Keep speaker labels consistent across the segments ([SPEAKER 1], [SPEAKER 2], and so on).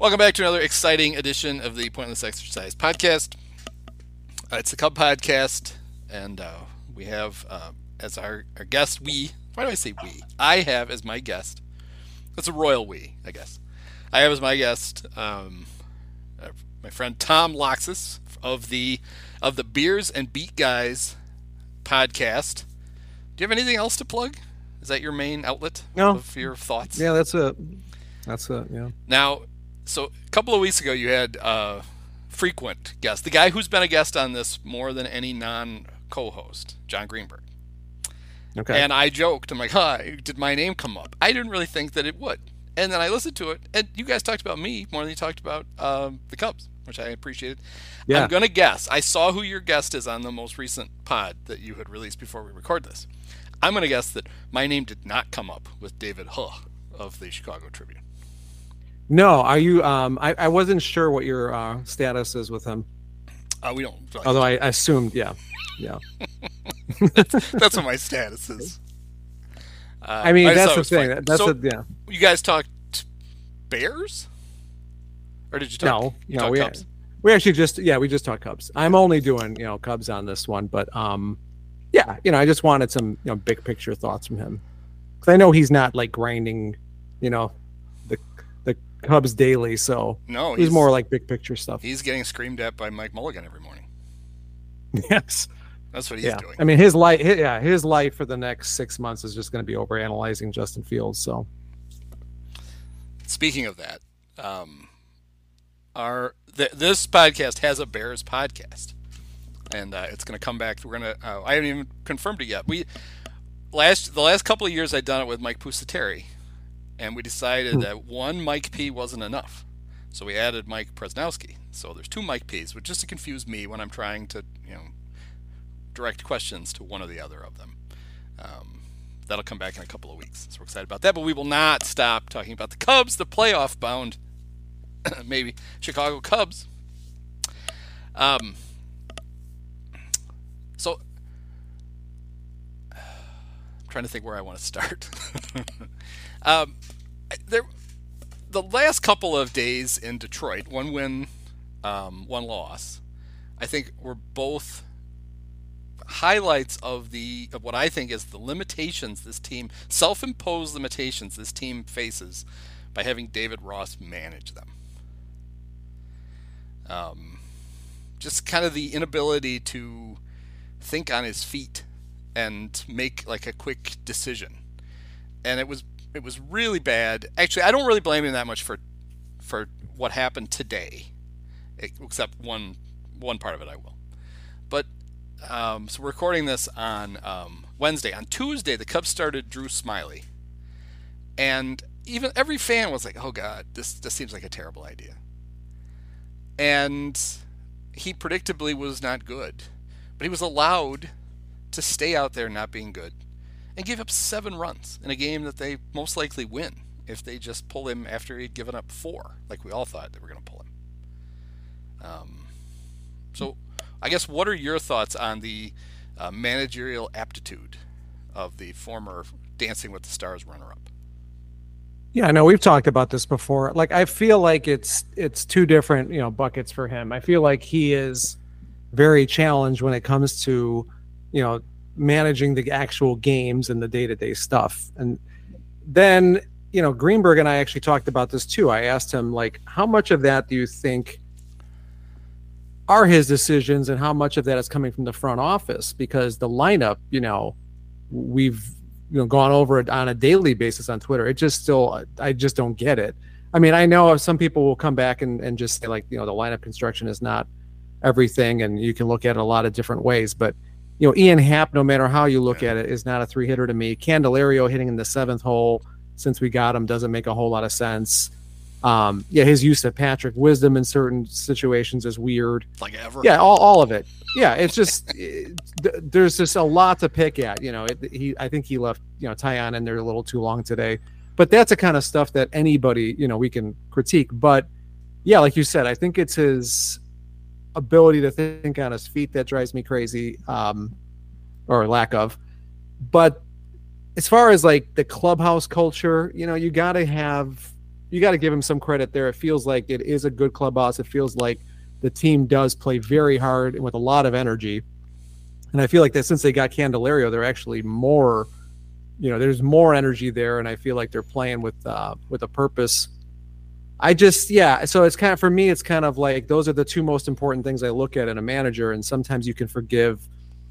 [SPEAKER 1] Welcome back to another exciting edition of the Pointless Exercise Podcast. Uh, it's the Cub Podcast, and uh, we have uh, as our, our guest, we, why do I say we? I have as my guest, that's a royal we, I guess. I have as my guest um, uh, my friend Tom Loxas of the of the Beers and Beat Guys podcast. Do you have anything else to plug? Is that your main outlet
[SPEAKER 2] No.
[SPEAKER 1] of your thoughts?
[SPEAKER 2] Yeah, that's it. That's it. Yeah.
[SPEAKER 1] Now, so a couple of weeks ago, you had a frequent guest, the guy who's been a guest on this more than any non-co-host, John Greenberg.
[SPEAKER 2] Okay.
[SPEAKER 1] And I joked, I'm like, "Hi, did my name come up?" I didn't really think that it would. And then I listened to it, and you guys talked about me more than you talked about um, the Cubs, which I appreciated.
[SPEAKER 2] Yeah.
[SPEAKER 1] I'm gonna guess. I saw who your guest is on the most recent pod that you had released before we record this. I'm gonna guess that my name did not come up with David Haugh of the Chicago Tribune.
[SPEAKER 2] No, are you? Um, I, I wasn't sure what your uh, status is with him.
[SPEAKER 1] Uh, we don't.
[SPEAKER 2] Although I assumed, yeah, yeah.
[SPEAKER 1] that's what my status is. Uh,
[SPEAKER 2] I mean,
[SPEAKER 1] just
[SPEAKER 2] that's the thing.
[SPEAKER 1] funny.
[SPEAKER 2] That's
[SPEAKER 1] so,
[SPEAKER 2] a, yeah.
[SPEAKER 1] You guys talked Bears, or did you talk?
[SPEAKER 2] No,
[SPEAKER 1] you
[SPEAKER 2] no,
[SPEAKER 1] talked
[SPEAKER 2] we
[SPEAKER 1] Cubs?
[SPEAKER 2] we actually just yeah we just talked Cubs. I'm only doing you know Cubs on this one, but um, yeah, you know I just wanted some you know big picture thoughts from him because I know he's not like grinding, you know, Cubs daily, so
[SPEAKER 1] No,
[SPEAKER 2] he's,
[SPEAKER 1] he's
[SPEAKER 2] more like big picture stuff.
[SPEAKER 1] He's getting screamed at by Mike Mulligan every morning.
[SPEAKER 2] yes.
[SPEAKER 1] That's what he's
[SPEAKER 2] yeah.
[SPEAKER 1] doing.
[SPEAKER 2] I mean, his life, yeah, his life for the next six months is just going to be over analyzing Justin Fields. So,
[SPEAKER 1] Speaking of that, um, our th- this podcast has a Bears podcast, and uh, it's going to come back. We're going to. Uh, I haven't even confirmed it yet. We last the last couple of years I'd done it with Mike Pusateri, and we decided that one Mike P wasn't enough, so we added Mike Presnowski. So there's two Mike P's, which just to confuse me when I'm trying to you know direct questions to one or the other of them. Um, that'll come back in a couple of weeks. So we're excited about that. But we will not stop talking about the Cubs, the playoff bound, maybe Chicago Cubs. Um, so I'm trying to think where I want to start. um, there, the last couple of days in Detroit, one win, um, one loss, I think were both highlights of the of what I think is the limitations this team self-imposed limitations this team faces by having David Ross manage them. Um, just kind of the inability to think on his feet and make like a quick decision, and it was it was really bad. Actually, I don't really blame him that much for for what happened today, except one one part of it I will. But um, so we're recording this on um, Wednesday. On Tuesday, the Cubs started Drew Smyly, and even every fan was like, "Oh God, this this seems like a terrible idea." And he predictably was not good, but he was allowed to stay out there not being good, and gave up seven runs in a game that they most likely win. if they just pull him after he'd given up four, like we all thought they were going to pull him. Um, so, I guess what are your thoughts on the uh, managerial aptitude of the former Dancing with the Stars runner-up?
[SPEAKER 2] Yeah, I know we've talked about this before. Like I feel like it's it's two different, you know, buckets for him. I feel like he is very challenged when it comes to, you know, managing the actual games and the day-to-day stuff. And then, you know, Greenberg and I actually talked about this too. I asked him like how much of that do you think are his decisions and how much of that is coming from the front office because the lineup, you know, we've you know gone over it on a daily basis on Twitter. It just still I just don't get it. I mean, I know some people will come back and, and just say like, you know, the lineup construction is not everything and you can look at it a lot of different ways. But you know, Ian Happ, no matter how you look at it, is not a three hitter to me. Candelario hitting in the seventh hole since we got him doesn't make a whole lot of sense. Um, yeah, his use of Patrick Wisdom in certain situations is weird.
[SPEAKER 1] Like ever?
[SPEAKER 2] Yeah, all, all of it. Yeah, it's just it, there's just a lot to pick at. You know, it, he I think he left you know Taillon in there a little too long today, but that's the kind of stuff that anybody you know we can critique. But yeah, like you said, I think it's his ability to think on his feet that drives me crazy, um, or lack of. But as far as like the clubhouse culture, you know, you got to have you got to give him some credit there. It feels like it is a good clubhouse. It feels like the team does play very hard and with a lot of energy. And I feel like that since they got Candelario, they're actually more, you know, there's more energy there, and I feel like they're playing with uh, with a purpose. I just, yeah. So it's kind of for me, it's kind of like those are the two most important things I look at in a manager, and sometimes you can forgive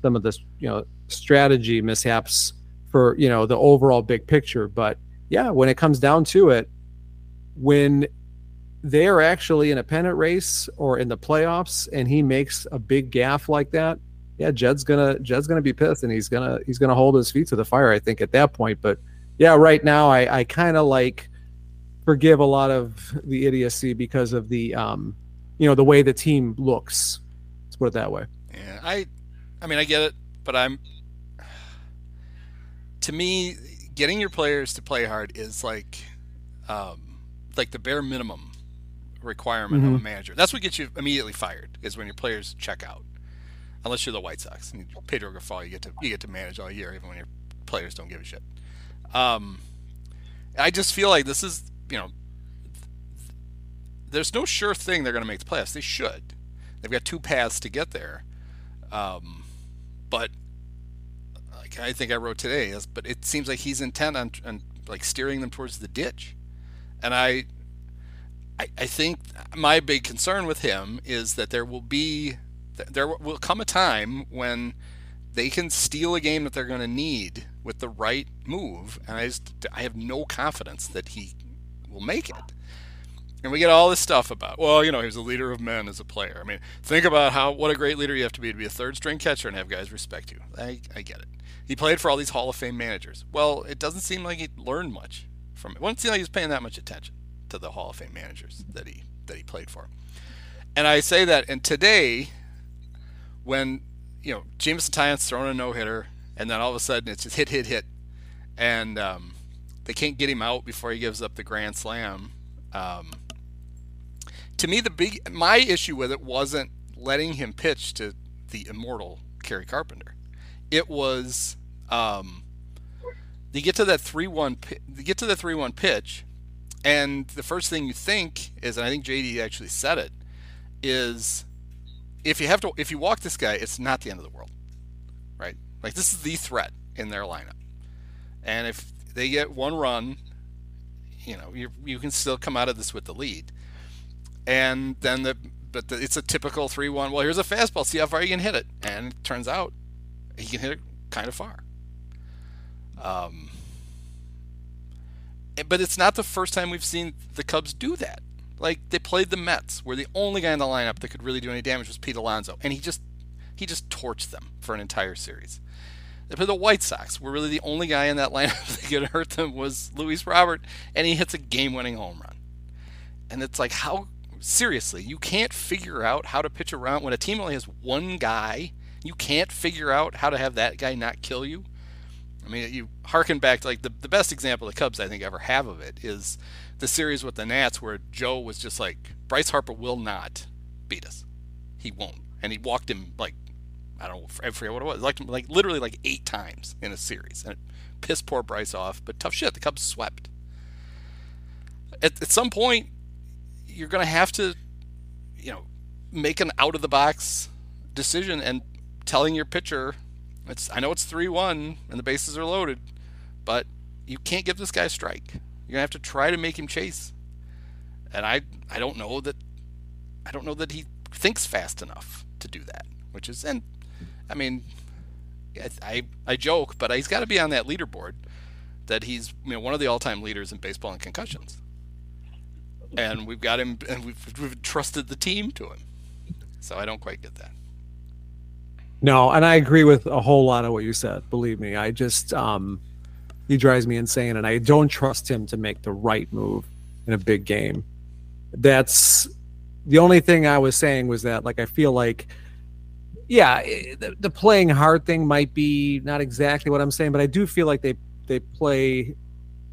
[SPEAKER 2] some of this, you know, strategy mishaps for you know the overall big picture. But yeah, when it comes down to it, when they're actually in a pennant race or in the playoffs and he makes a big gaff like that, yeah, Jed's gonna Jed's gonna be pissed and he's gonna he's gonna hold his feet to the fire, I think, at that point. But yeah, right now I, I kinda like forgive a lot of the idiocy because of the um you know, the way the team looks. Let's put it that way.
[SPEAKER 1] Yeah, I I mean I get it, but I'm to me, getting your players to play hard is like um like the bare minimum requirement mm-hmm. of a manager. That's what gets you immediately fired is when your players check out. Unless you're the White Sox and Pedro Grifol, you get to you get to manage all year, even when your players don't give a shit. Um, I just feel like this is you know, there's no sure thing they're going to make the playoffs. They should. They've got two paths to get there. Um, but like I think I wrote today, is but it seems like he's intent on, on like steering them towards the ditch. And I, I, I think my big concern with him is that there will be, there will come a time when they can steal a game that they're going to need with the right move, and I just I have no confidence that he will make it. And we get all this stuff about, well, you know, he was a leader of men as a player. I mean, think about how what a great leader you have to be to be a third string catcher and have guys respect you. I, I get it. He played for all these Hall of Fame managers. Well, it doesn't seem like he learned much from it. It doesn't seem like he was paying that much attention to the Hall of Fame managers that he that he played for. And I say that, and today, when you know Jameson Taillon's throwing a no hitter, and then all of a sudden it's just hit, hit, hit, and um, they can't get him out before he gives up the grand slam. Um, to me, the big my issue with it wasn't letting him pitch to the immortal Kerry Carpenter. It was um, you get to that three one you get to the three one pitch, and the first thing you think is, and I think JD actually said it, is if you have to if you walk this guy, it's not the end of the world, right? Like this is the threat in their lineup, and if they get one run, you know you you can still come out of this with the lead, and then the but the, it's a typical three one. Well, here's a fastball. See how far you can hit it, and it turns out he can hit it kind of far. Um, but it's not the first time we've seen the Cubs do that. Like they played the Mets, where the only guy in the lineup that could really do any damage was Pete Alonso, and he just he just torched them for an entire series. They the White Sox, where really the only guy in that lineup that could hurt them was Luis Robert, and he hits a game-winning home run. And it's like, how seriously, you can't figure out how to pitch around when a team only has one guy. You can't figure out how to have that guy not kill you I mean, you harken back to like the, the best example the Cubs I think ever have of it is the series with the Nats where Joe was just like Bryce Harper will not beat us. He won't, and he walked him like I don't I forget what it was, like like literally like eight times in a series, and it pissed poor Bryce off. But tough shit, the Cubs swept. At, at some point, you're gonna have to, you know, make an out of the box decision and telling your pitcher, it's I know it's three one and the bases are loaded, but you can't give this guy a strike. You're gonna have to try to make him chase. And I I don't know that I don't know that he thinks fast enough to do that. Which is and I mean I I, joke, but he's got to be on that leaderboard that he's you know one of the all-time leaders in baseball in concussions. And we've got him and we've, we've trusted the team to him. So I don't quite get that.
[SPEAKER 2] No, and I agree with a whole lot of what you said. Believe me, I just um, he drives me insane, and I don't trust him to make the right move in a big game. That's the only thing I was saying was that like I feel like yeah, the, the playing hard thing might be not exactly what I'm saying, but I do feel like they they play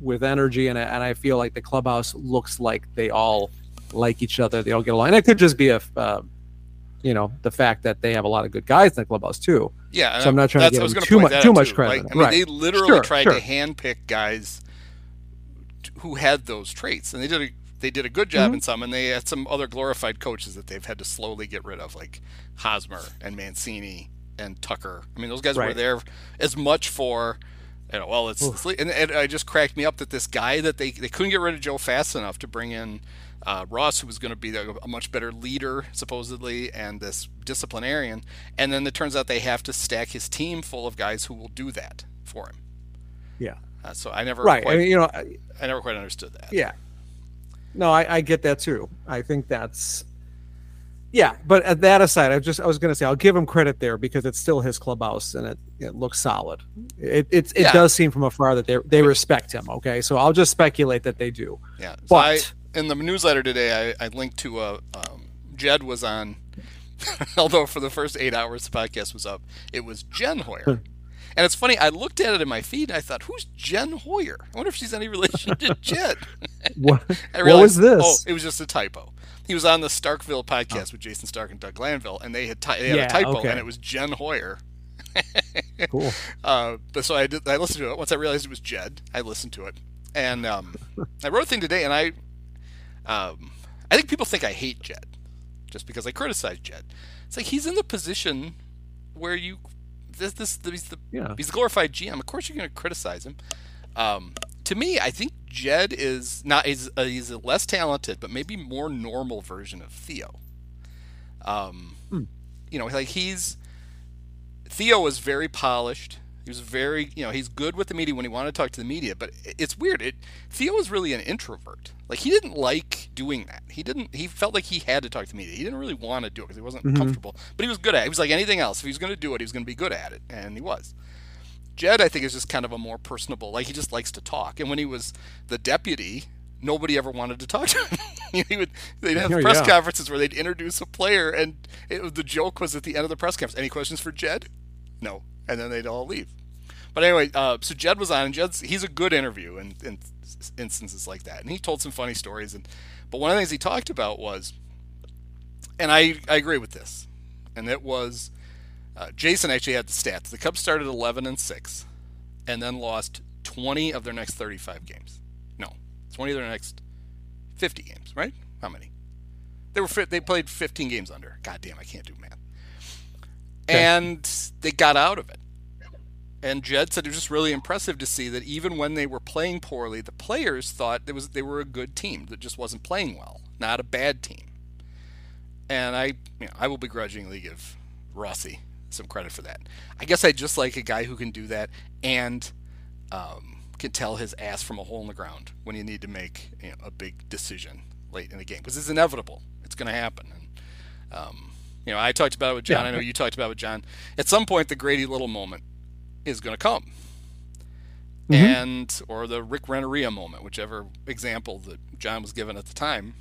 [SPEAKER 2] with energy, and and I feel like the clubhouse looks like they all like each other. They all get along, and it could just be a uh, you know the fact that they have a lot of good guys in the clubhouse too.
[SPEAKER 1] Yeah,
[SPEAKER 2] so I'm not trying to give them too much too much credit.
[SPEAKER 1] Like, I mean, right. they literally sure, tried sure. to handpick guys who had those traits, and they did a they did a good job mm-hmm. in some, and they had some other glorified coaches that they've had to slowly get rid of, like Hosmer and Mancini and Tucker. I mean, those guys right. were there as much for. You know, well, it's, and, and it just cracked me up that this guy that they, they couldn't get rid of Joe fast enough to bring in uh, Ross, who was going to be a, a, much better leader, supposedly, and this disciplinarian. And then it turns out they have to stack his team full of guys who will do that for him.
[SPEAKER 2] Yeah.
[SPEAKER 1] Uh, so I never
[SPEAKER 2] right.
[SPEAKER 1] Quite,
[SPEAKER 2] I mean, you know,
[SPEAKER 1] I, I never quite understood that.
[SPEAKER 2] Yeah. No, I, I get that too. I think that's yeah, but at that aside, I just I was gonna say I'll give him credit there because it's still his clubhouse and it, it looks solid. It it, it yeah. does seem from afar that they they respect him. Okay, so I'll just speculate that they do.
[SPEAKER 1] Yeah, so
[SPEAKER 2] but
[SPEAKER 1] I, in the newsletter today, I, I linked to a um, Jed was on. although for the first eight hours the podcast was up, it was Jen Hoyer. and it's funny, I looked at it in my feed and I thought, who's Jen Hoyer? I wonder if she's any relation to Jed.
[SPEAKER 2] what, realized, what was this?
[SPEAKER 1] Oh, it was just a typo. He was on the Starkville podcast oh. with Jayson Stark and Doug Glanville, and they had, ty- they had yeah, a typo, okay. and it was Jen Hoyer.
[SPEAKER 2] cool.
[SPEAKER 1] Uh, but so I did. I listened to it. Once I realized it was Jed, I listened to it, and um, I wrote a thing today, and I um, I think people think I hate Jed just because I criticize Jed. It's like he's in the position where you this this he's the yeah. he's the glorified GM. Of course you're going to criticize him. Um, to me, I think Jed is not he's a, he's a less talented, but maybe more normal version of Theo. Um, hmm. you know, like he's Theo is very polished. He was very, you know, he's good with the media when he wanted to talk to the media, but it's weird. It Theo was really an introvert. Like he didn't like doing that. He didn't. He felt like he had to talk to the media. He didn't really want to do it because he wasn't mm-hmm. comfortable. But he was good at it. He was like anything else. If he was going to do it, he was going to be good at it, and he was. Jed, I think, is just kind of a more personable. Like he just likes to talk. And when he was the deputy, nobody ever wanted to talk to him. he would they'd have oh, press yeah. conferences where they'd introduce a player, and it, the joke was at the end of the press conference. Any questions for Jed? No and then they'd all leave. But anyway, uh, so Jed was on, and Jed's he's a good interview in, in instances like that, and he told some funny stories. And but one of the things he talked about was, and I I agree with this, and it was uh, Jayson actually had the stats. The Cubs started 11 and six, and then lost 20 of their next 35 games. No, 20 of their next 50 games. Right? How many? They were they played 15 games under. God damn, I can't do math. Okay. And they got out of it. And Jed said it was just really impressive to see that even when they were playing poorly, the players thought it was they were a good team that just wasn't playing well, not a bad team. And I, you know, I will begrudgingly give Rossi some credit for that. I guess I just like a guy who can do that and um, can tell his ass from a hole in the ground when you need to make you know, a big decision late in the game because it's inevitable. It's going to happen. And, um, you know, I talked about it with John. Yeah. I know you talked about it with John. At some point, the Grady Little moment is going to come, mm-hmm. and or the Rick Renteria moment, whichever example that John was given at the time.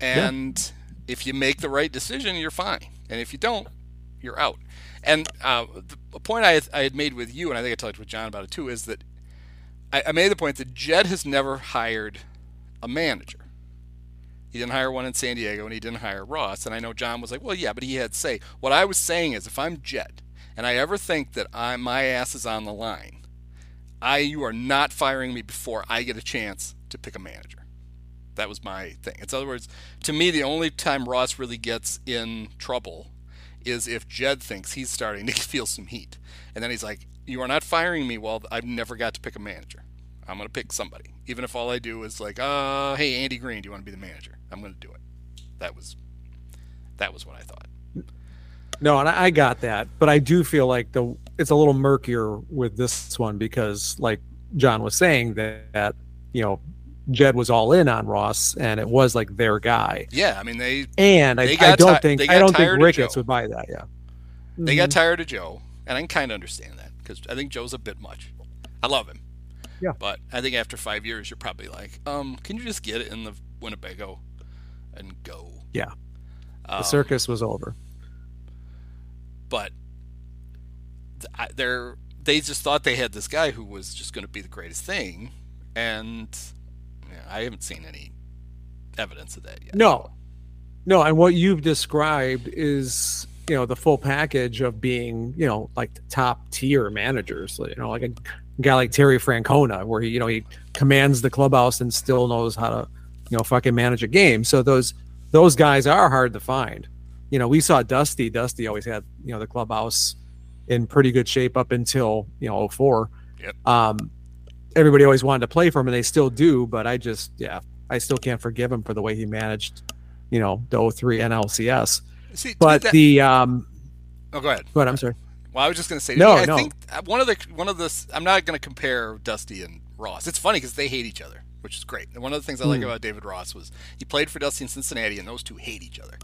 [SPEAKER 1] And yeah. if you make the right decision, you're fine, and if you don't, you're out. And uh, the point I had, I had made with you, and I think I talked with John about it too, is that I, I made the point that Jed has never hired a manager. He didn't hire one in San Diego, and he didn't hire Ross. And I know John was like, "Well, yeah, but he had say." What I was saying is, if I'm Jed, and I ever think that I my ass is on the line, I you are not firing me before I get a chance to pick a manager. That was my thing. In other words, to me, the only time Ross really gets in trouble is if Jed thinks he's starting to feel some heat, and then he's like, "You are not firing me while I've never got to pick a manager. I'm going to pick somebody, even if all I do is like, uh, hey, Andy Green, do you want to be the manager? I'm going to do it." That was that was what I thought.
[SPEAKER 2] No, and I got that, but I do feel like the it's a little murkier with this one because, like John was saying, that, that you know Jed was all in on Ross, and it was like their guy.
[SPEAKER 1] Yeah, I mean they
[SPEAKER 2] and
[SPEAKER 1] they
[SPEAKER 2] I, I don't
[SPEAKER 1] ti-
[SPEAKER 2] think
[SPEAKER 1] they
[SPEAKER 2] I don't think Ricketts would buy that. Yeah,
[SPEAKER 1] they got
[SPEAKER 2] Mhm.
[SPEAKER 1] tired of Joe, and I can kind of understand that because I think Joe's a bit much. I love him,
[SPEAKER 2] Yeah.
[SPEAKER 1] but I think after five years, you're probably like, um, can you just get it in the Winnebago and go?
[SPEAKER 2] Yeah.
[SPEAKER 1] Um,
[SPEAKER 2] the circus was over.
[SPEAKER 1] but th- they're they just thought they had this guy who was just going to be the greatest thing, and yeah, I haven't seen any evidence of that yet.
[SPEAKER 2] No, no, and what you've described is you know the full package of being you know like top tier managers. You know, like a guy like Terry Francona, where he you know he commands the clubhouse and still knows how to you know fucking manage a game. So those those guys are hard to find. You know, we saw Dusty. Dusty always had you know the clubhouse in pretty good shape up until you know 04.
[SPEAKER 1] Yep.
[SPEAKER 2] Um, everybody always wanted to play for him, and they still do. But I just, yeah, I still can't forgive him for the way he managed, you know, the 03 NLCS.
[SPEAKER 1] See,
[SPEAKER 2] But
[SPEAKER 1] that-
[SPEAKER 2] the, um,
[SPEAKER 1] oh, go ahead.
[SPEAKER 2] but I'm sorry.
[SPEAKER 1] Well, I was just going to say,
[SPEAKER 2] No,
[SPEAKER 1] I
[SPEAKER 2] no.
[SPEAKER 1] think one of the one of the I'm not going to compare Dusty and Ross. It's funny because they hate each other, which is great. And one of the things I
[SPEAKER 2] Hmm.
[SPEAKER 1] like about David Ross was he played for Dusty in Cincinnati, and those two hate each other.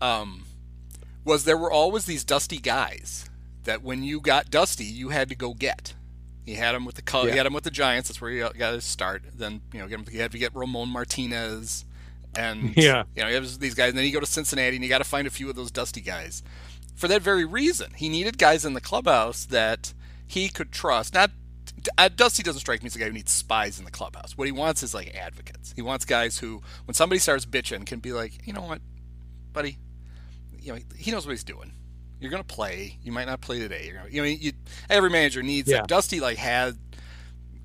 [SPEAKER 1] Um, was there were always these Dusty guys that when you got Dusty, you had to go get. He had him with the Cubs. He had him with the Giants. That's where he got his start. Then you know, get him, he had to get Ramon Martinez, and
[SPEAKER 2] Yeah.
[SPEAKER 1] you know, he has these guys. And then you go to Cincinnati, and you got to find a few of those Dusty guys. For that very reason, he needed guys in the clubhouse that he could trust. Not uh, Dusty doesn't strike me as a guy who needs spies in the clubhouse. What he wants is like advocates. He wants guys who, when somebody starts bitching, can be like, you know what, buddy, you know, he knows what he's doing. You're gonna play. You might not play today. You're gonna, you know, you, every manager needs
[SPEAKER 2] Yeah.
[SPEAKER 1] that. Dusty like had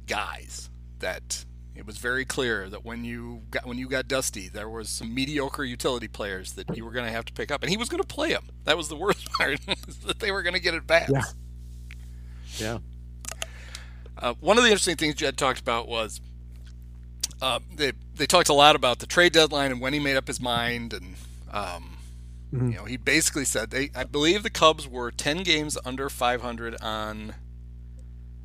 [SPEAKER 1] guys that it was very clear that when you got when you got Dusty, there was some mediocre utility players that you were going to have to pick up, and he was going to play them. That was the worst part that they were going to get at bats.
[SPEAKER 2] Yeah. Yeah.
[SPEAKER 1] Uh, one of the interesting things Jed talked about was uh, they they talked a lot about the trade deadline and when he made up his mind, and um,
[SPEAKER 2] Mhm.
[SPEAKER 1] you know he basically said they I believe the Cubs were ten games under 500 on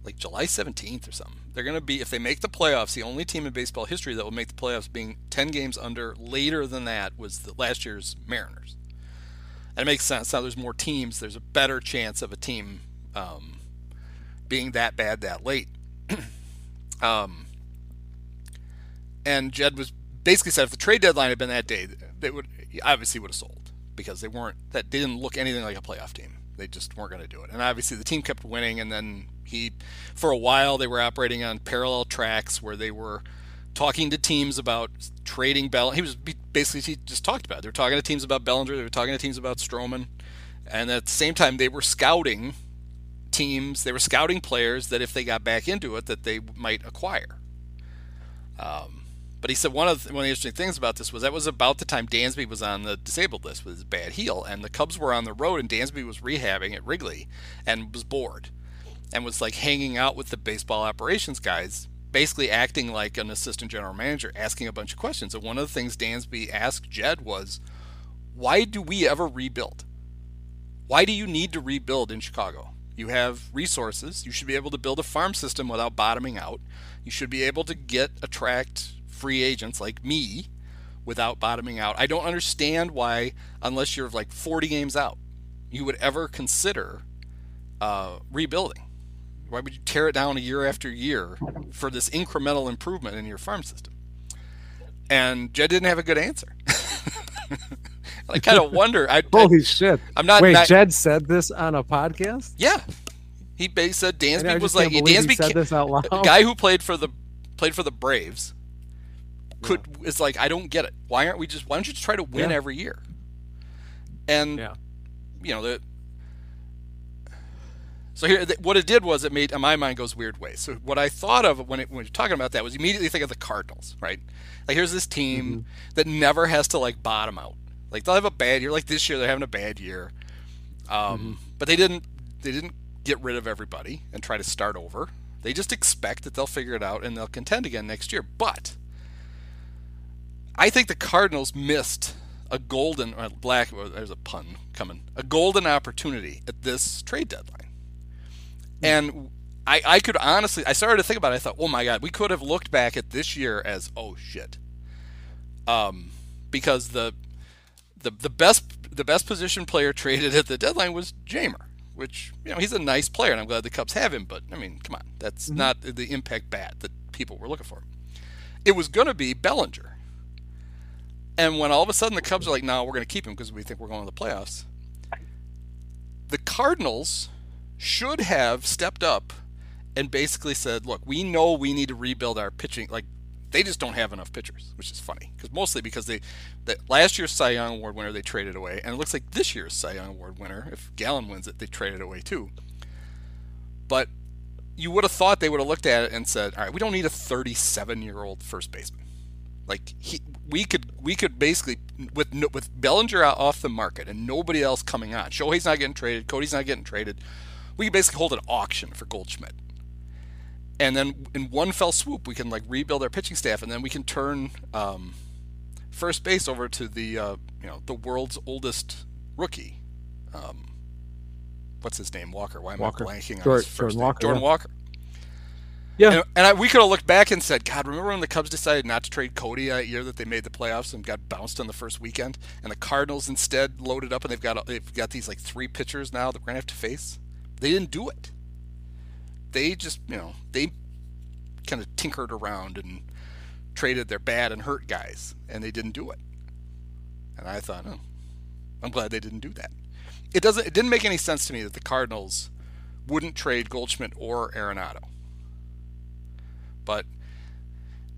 [SPEAKER 1] like July 17th or something. They're going to be if they make the playoffs, the only team in baseball history that will make the playoffs being 10 games under later than that was the last year's Mariners. And it makes sense. Now there's more teams, there's a better chance of a team um, being that bad that late. um, and Jed was basically said if the trade deadline had been that day, they would obviously would have sold because they weren't that didn't look anything like a playoff team. They just weren't going to do it. And obviously the team kept winning, and then he, for a while, they were operating on parallel tracks where they were talking to teams about trading Bell. He was basically he just talked about. It. They were talking to teams about Bellinger. They were talking to teams about Stroman, and at the same time they were scouting teams. They were scouting players that if they got back into it, that they might acquire. Um, but he said one of the, one of the interesting things about this was that was about the time Dansby was on the disabled list with his bad heel, and the Cubs were on the road, and Dansby was rehabbing at Wrigley, and was bored, and was like hanging out with the baseball operations guys, basically acting like an assistant general manager, asking a bunch of questions. And one of the things Dansby asked Jed was, "Why do we ever rebuild? Why do you need to rebuild in Chicago? You have resources. You should be able to build a farm system without bottoming out. You should be able to get attract free agents like me without bottoming out. I don't understand why, unless you're like 40 games out, you would ever consider uh, rebuilding. Why would you tear it down a year after year for this incremental improvement in your farm system? And Jed didn't have a good answer. I kind of wonder. I,
[SPEAKER 2] Holy
[SPEAKER 1] I,
[SPEAKER 2] shit!
[SPEAKER 1] I'm not.
[SPEAKER 2] Wait,
[SPEAKER 1] not-
[SPEAKER 2] Jed said this on a podcast.
[SPEAKER 1] Yeah, he said Dansby was like Dansby
[SPEAKER 2] said this out loud.
[SPEAKER 1] guy who played for the played for the Braves could is like I don't get it. Why aren't we just why don't you just try to win
[SPEAKER 2] Yeah.
[SPEAKER 1] every year? And
[SPEAKER 2] Yeah.
[SPEAKER 1] you know the so here th- what it did was it made my mind goes weird ways. So what I thought of when it, when you're talking about that was immediately think of the Cardinals, right? Like here's this team
[SPEAKER 2] Mm-hmm.
[SPEAKER 1] that never has to like bottom out. Like they'll have a bad year. Like this year they're having a bad year. Um,
[SPEAKER 2] Mm-hmm.
[SPEAKER 1] But they didn't they didn't get rid of everybody and try to start over. They just expect that they'll figure it out and they'll contend again next year. But I think the Cardinals missed a golden uh, black. well, There's a pun coming. A golden opportunity at this trade deadline. And I, I could honestly, I started to think about it. I thought, oh my God, we could have looked back at this year as, oh shit. Um, because the, the the best the best position player traded at the deadline was Jeimer, which you know he's a nice player, and I'm glad the Cubs have him. But I mean, come on, that's not the impact bat that people were looking for. It was going to be Bellinger, and when all of a sudden the Cubs are like, "No, we're going to keep him because we think we're going to the playoffs," the Cardinals should have stepped up and basically said, "Look, we know we need to rebuild our pitching. Like, they just don't have enough pitchers, which is funny because mostly because they, that last year's Cy Young Award winner they traded away, and it looks like this year's Cy Young Award winner, if Gallen wins it, they traded away too. But you would have thought they would have looked at it and said, "All right, we don't need a 37-year-old first baseman. Like he, we could, we could basically with with Bellinger out off the market and nobody else coming on. Shohei's not getting traded. Cody's not getting traded. We could basically hold an auction for Goldschmidt." and then in one fell swoop we can like rebuild our pitching staff and then we can turn um, first base over to the uh, you know the world's oldest rookie um, what's his name walker why am
[SPEAKER 2] Walker.
[SPEAKER 1] i blanking on
[SPEAKER 2] Jordan-
[SPEAKER 1] his first
[SPEAKER 2] Jordan
[SPEAKER 1] name?
[SPEAKER 2] Walker,
[SPEAKER 1] jordan
[SPEAKER 2] yeah.
[SPEAKER 1] walker
[SPEAKER 2] Yeah.
[SPEAKER 1] and, and I, we could have looked back and said, God, remember when the Cubs decided not to trade Cody that year that they made the playoffs and got bounced on the first weekend, and the Cardinals instead loaded up and they've got they've got these like three pitchers now that we're gonna have to face. They didn't do it. They just you know they kind of tinkered around and traded their bad and hurt guys, and they didn't do it. And I thought, oh, I'm glad they didn't do that. It doesn't. It didn't make any sense to me that the Cardinals wouldn't trade Goldschmidt or Arenado. But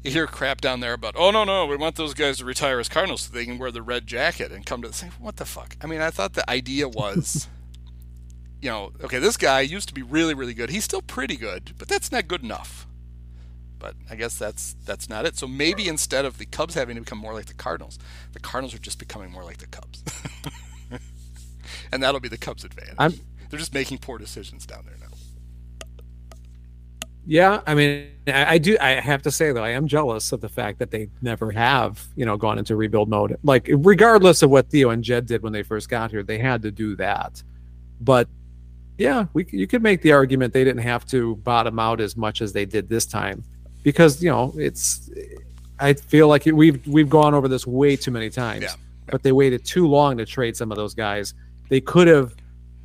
[SPEAKER 1] you hear crap down there about, oh no no, we want those guys to retire as Cardinals so they can wear the red jacket and come to the same. What the fuck? I mean, I thought the idea was, you know, okay, this guy used to be really really good. He's still pretty good, but that's not good enough. But I guess that's that's not it. So maybe instead of the Cubs having to become more like the Cardinals, the Cardinals are just becoming more like the Cubs, and that'll be the Cubs' advantage.
[SPEAKER 2] I'm-
[SPEAKER 1] They're just making poor decisions down there now.
[SPEAKER 2] Yeah, I mean, I, I do. I have to say though, I am jealous of the fact that they never have, you know, gone into rebuild mode. Like, regardless of what Theo and Jed did when they first got here, they had to do that. But yeah, we you could make the argument they didn't have to bottom out as much as they did this time, because you know it's. I feel like we've we've gone over this way too many times.
[SPEAKER 1] Yeah.
[SPEAKER 2] But they waited too long to trade some of those guys. They could have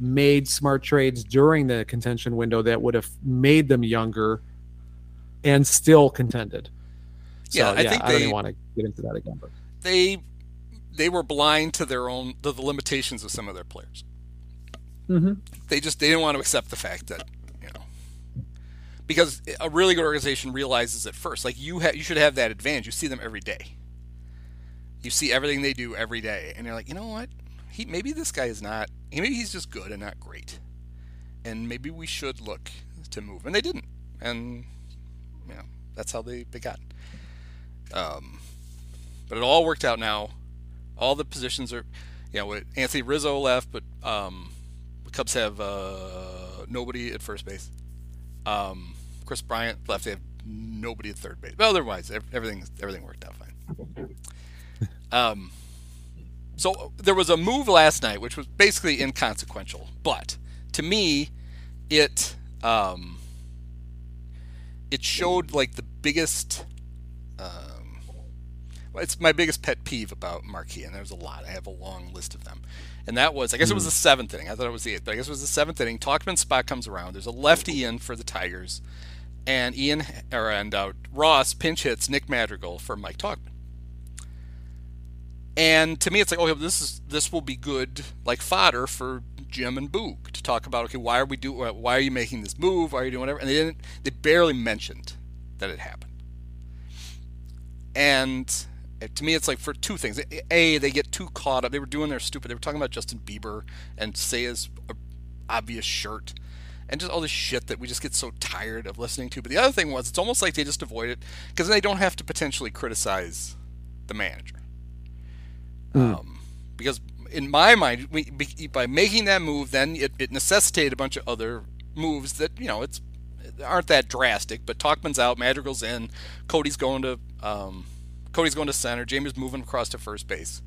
[SPEAKER 2] made smart trades during the contention window that would have made them younger and still contended. So,
[SPEAKER 1] Yeah, I think
[SPEAKER 2] I don't
[SPEAKER 1] they-
[SPEAKER 2] even want to get into that again. But
[SPEAKER 1] they they were blind to their own to the limitations of some of their players.
[SPEAKER 2] Mhm.
[SPEAKER 1] They just they didn't want to accept the fact that you know because a really good organization realizes it first. Like you ha- you should have that advantage. You see them every day. You see everything they do every day, and you're like, you know what? He maybe this guy is not. Maybe he's just good and not great, and maybe we should look to move. And they didn't, and you know that's how they they got. Um, but it all worked out now. All the positions are, you know, with Anthony Rizzo left, but um, the Cubs have uh, nobody at first base. Um, Kris Bryant left. They have nobody at third base. But otherwise, everything everything worked out fine. Um, so there was a move last night, which was basically inconsequential, but to me, it um, it showed like the biggest. Um, well, it's my biggest pet peeve about Marquee, and there's a lot. I have a long list of them, and that was I guess it was the seventh inning. I thought it was the eighth, but I guess it was the seventh inning. Tauchman's spot comes around. There's a lefty in for the Tigers, and Ian or and uh, Ross pinch hits Nick Madrigal for Mike Tauchman. And to me, it's like, oh, this is this will be good, like fodder for Jim and Boog to talk about. Okay, why are we do? Why are you making this move? Why are you doing whatever? And they didn't. They barely mentioned that it happened. And to me, it's like for two things. A, they get too caught up. They were doing their stupid. They were talking about Justin Bieber and Seiya's obvious shirt and just all this shit that we just get so tired of listening to. But the other thing was, it's almost like they just avoid it because they don't have to potentially criticize the manager. Mm. Um, because in my mind, we, by making that move, then it, it necessitated a bunch of other moves that you know it's aren't that drastic. But Tauchman's out, Madrigal's in, Cody's going to um, Cody's going to center, Jamie's moving across to first base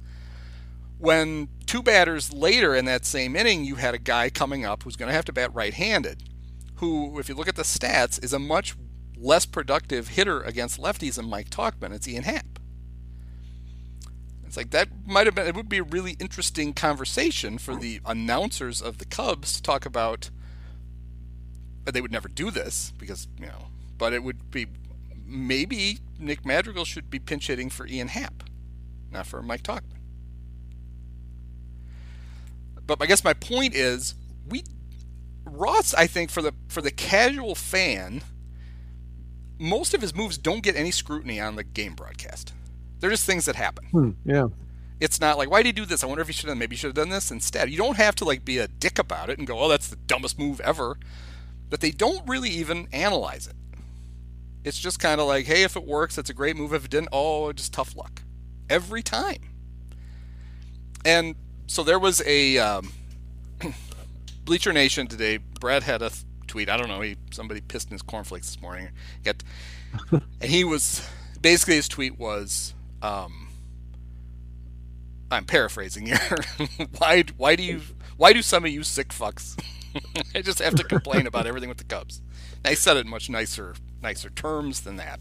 [SPEAKER 1] when two batters later in that same inning, you had a guy coming up who's going to have to bat right handed, who, if you look at the stats, is a much less productive hitter against lefties than Mike Tauchman. It's Ian Happ. It's like that might have been, it would be a really interesting conversation for the announcers of the Cubs to talk about. But they would never do this because, you know, but it would be maybe Nick Madrigal should be pinch hitting for Ian Happ, not for Mike Tauchman. But I guess my point is, we Ross, I think for the for the casual fan, most of his moves don't get any scrutiny on the game broadcast. They're just things that happen.
[SPEAKER 2] Hmm, yeah.
[SPEAKER 1] It's not like why did he do this? I wonder if he should have maybe should have done this instead. You don't have to like be a dick about it and go, "Oh, that's the dumbest move ever." But they don't really even analyze it. It's just kind of like, "Hey, if it works, it's a great move. If it didn't, oh, just tough luck." Every time. And so there was a um, Bleacher Nation today. Brad had a th- tweet. I don't know. He somebody pissed in his cornflakes this morning. Get, and he was basically his tweet was, um, I'm paraphrasing here. why why do you why do some of you sick fucks? I just have to complain about everything with the Cubs. And I said it in much nicer nicer terms than that.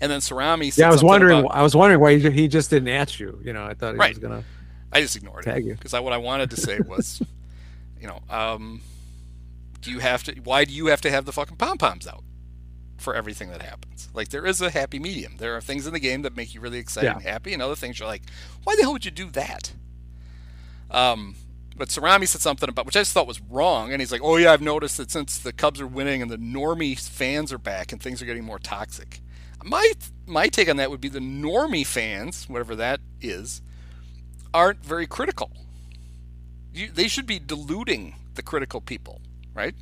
[SPEAKER 1] And then Cerami.
[SPEAKER 2] yeah, I was wondering. About, I was wondering why he just didn't ask you. You know, I thought he
[SPEAKER 1] right.
[SPEAKER 2] was gonna.
[SPEAKER 1] I just ignored Tag it because what I wanted to say was, you know, um, do you have to? Why do you have to have the fucking pom poms out for everything that happens? Like there is a happy medium. There are things in the game that make you really excited yeah. and happy, and other things you're like, why the hell would you do that? Um, but Cerami said something about which I just thought was wrong, and he's like, "Oh yeah, I've noticed that since the Cubs are winning and the normie fans are back and things are getting more toxic." My my take on that would be the normie fans, whatever that is, aren't very critical. You, they should be diluting the critical people, right?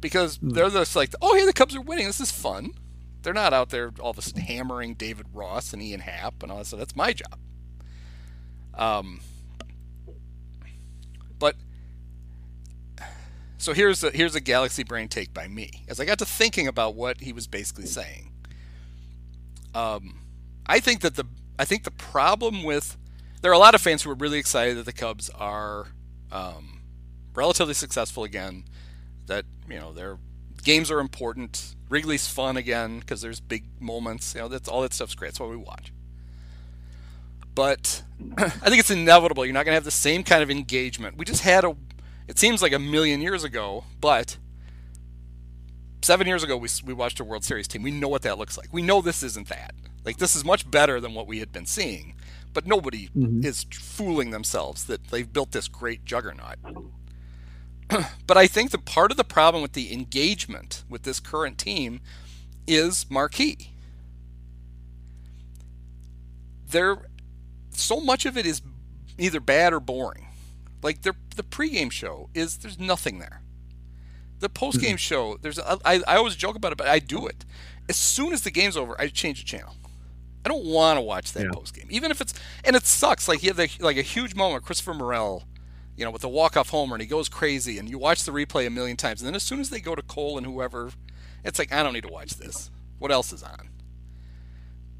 [SPEAKER 1] Because mm. they're just like, oh, hey, the Cubs are winning. This is fun. They're not out there all of a sudden hammering David Ross and Ian Happ and all that So That's my job. Um, but so here's a here's a galaxy brain take by me as I got to thinking about what he was basically saying. Um, I think that the I think the problem with there are a lot of fans who are really excited that the Cubs are um, relatively successful again. That you know their games are important. Wrigley's fun again because there's big moments. You know that's all that stuff's great. That's what we watch. But I think it's inevitable. You're not going to have the same kind of engagement. We just had a. It seems like a million years ago, but seven years ago we we watched a World Series team. We know what that looks like. We know this isn't that. Like this is much better than what we had been seeing. But nobody mm-hmm. is fooling themselves that they've built this great juggernaut. but I think the part of the problem with the engagement with this current team is marquee. There, so much of it is either bad or boring. Like the the pregame show is there's nothing there. The postgame mm-hmm. show there's I, I always joke about it, but I do it. As soon as the game's over, I change the channel. I don't want to watch that yeah. post game, even if it's and it sucks. Like he had the, like a huge moment, Christopher Morel, you know, with the walk off homer, and he goes crazy, and you watch the replay a million times, and then as soon as they go to Cole and whoever, it's like I don't need to watch this. What else is on?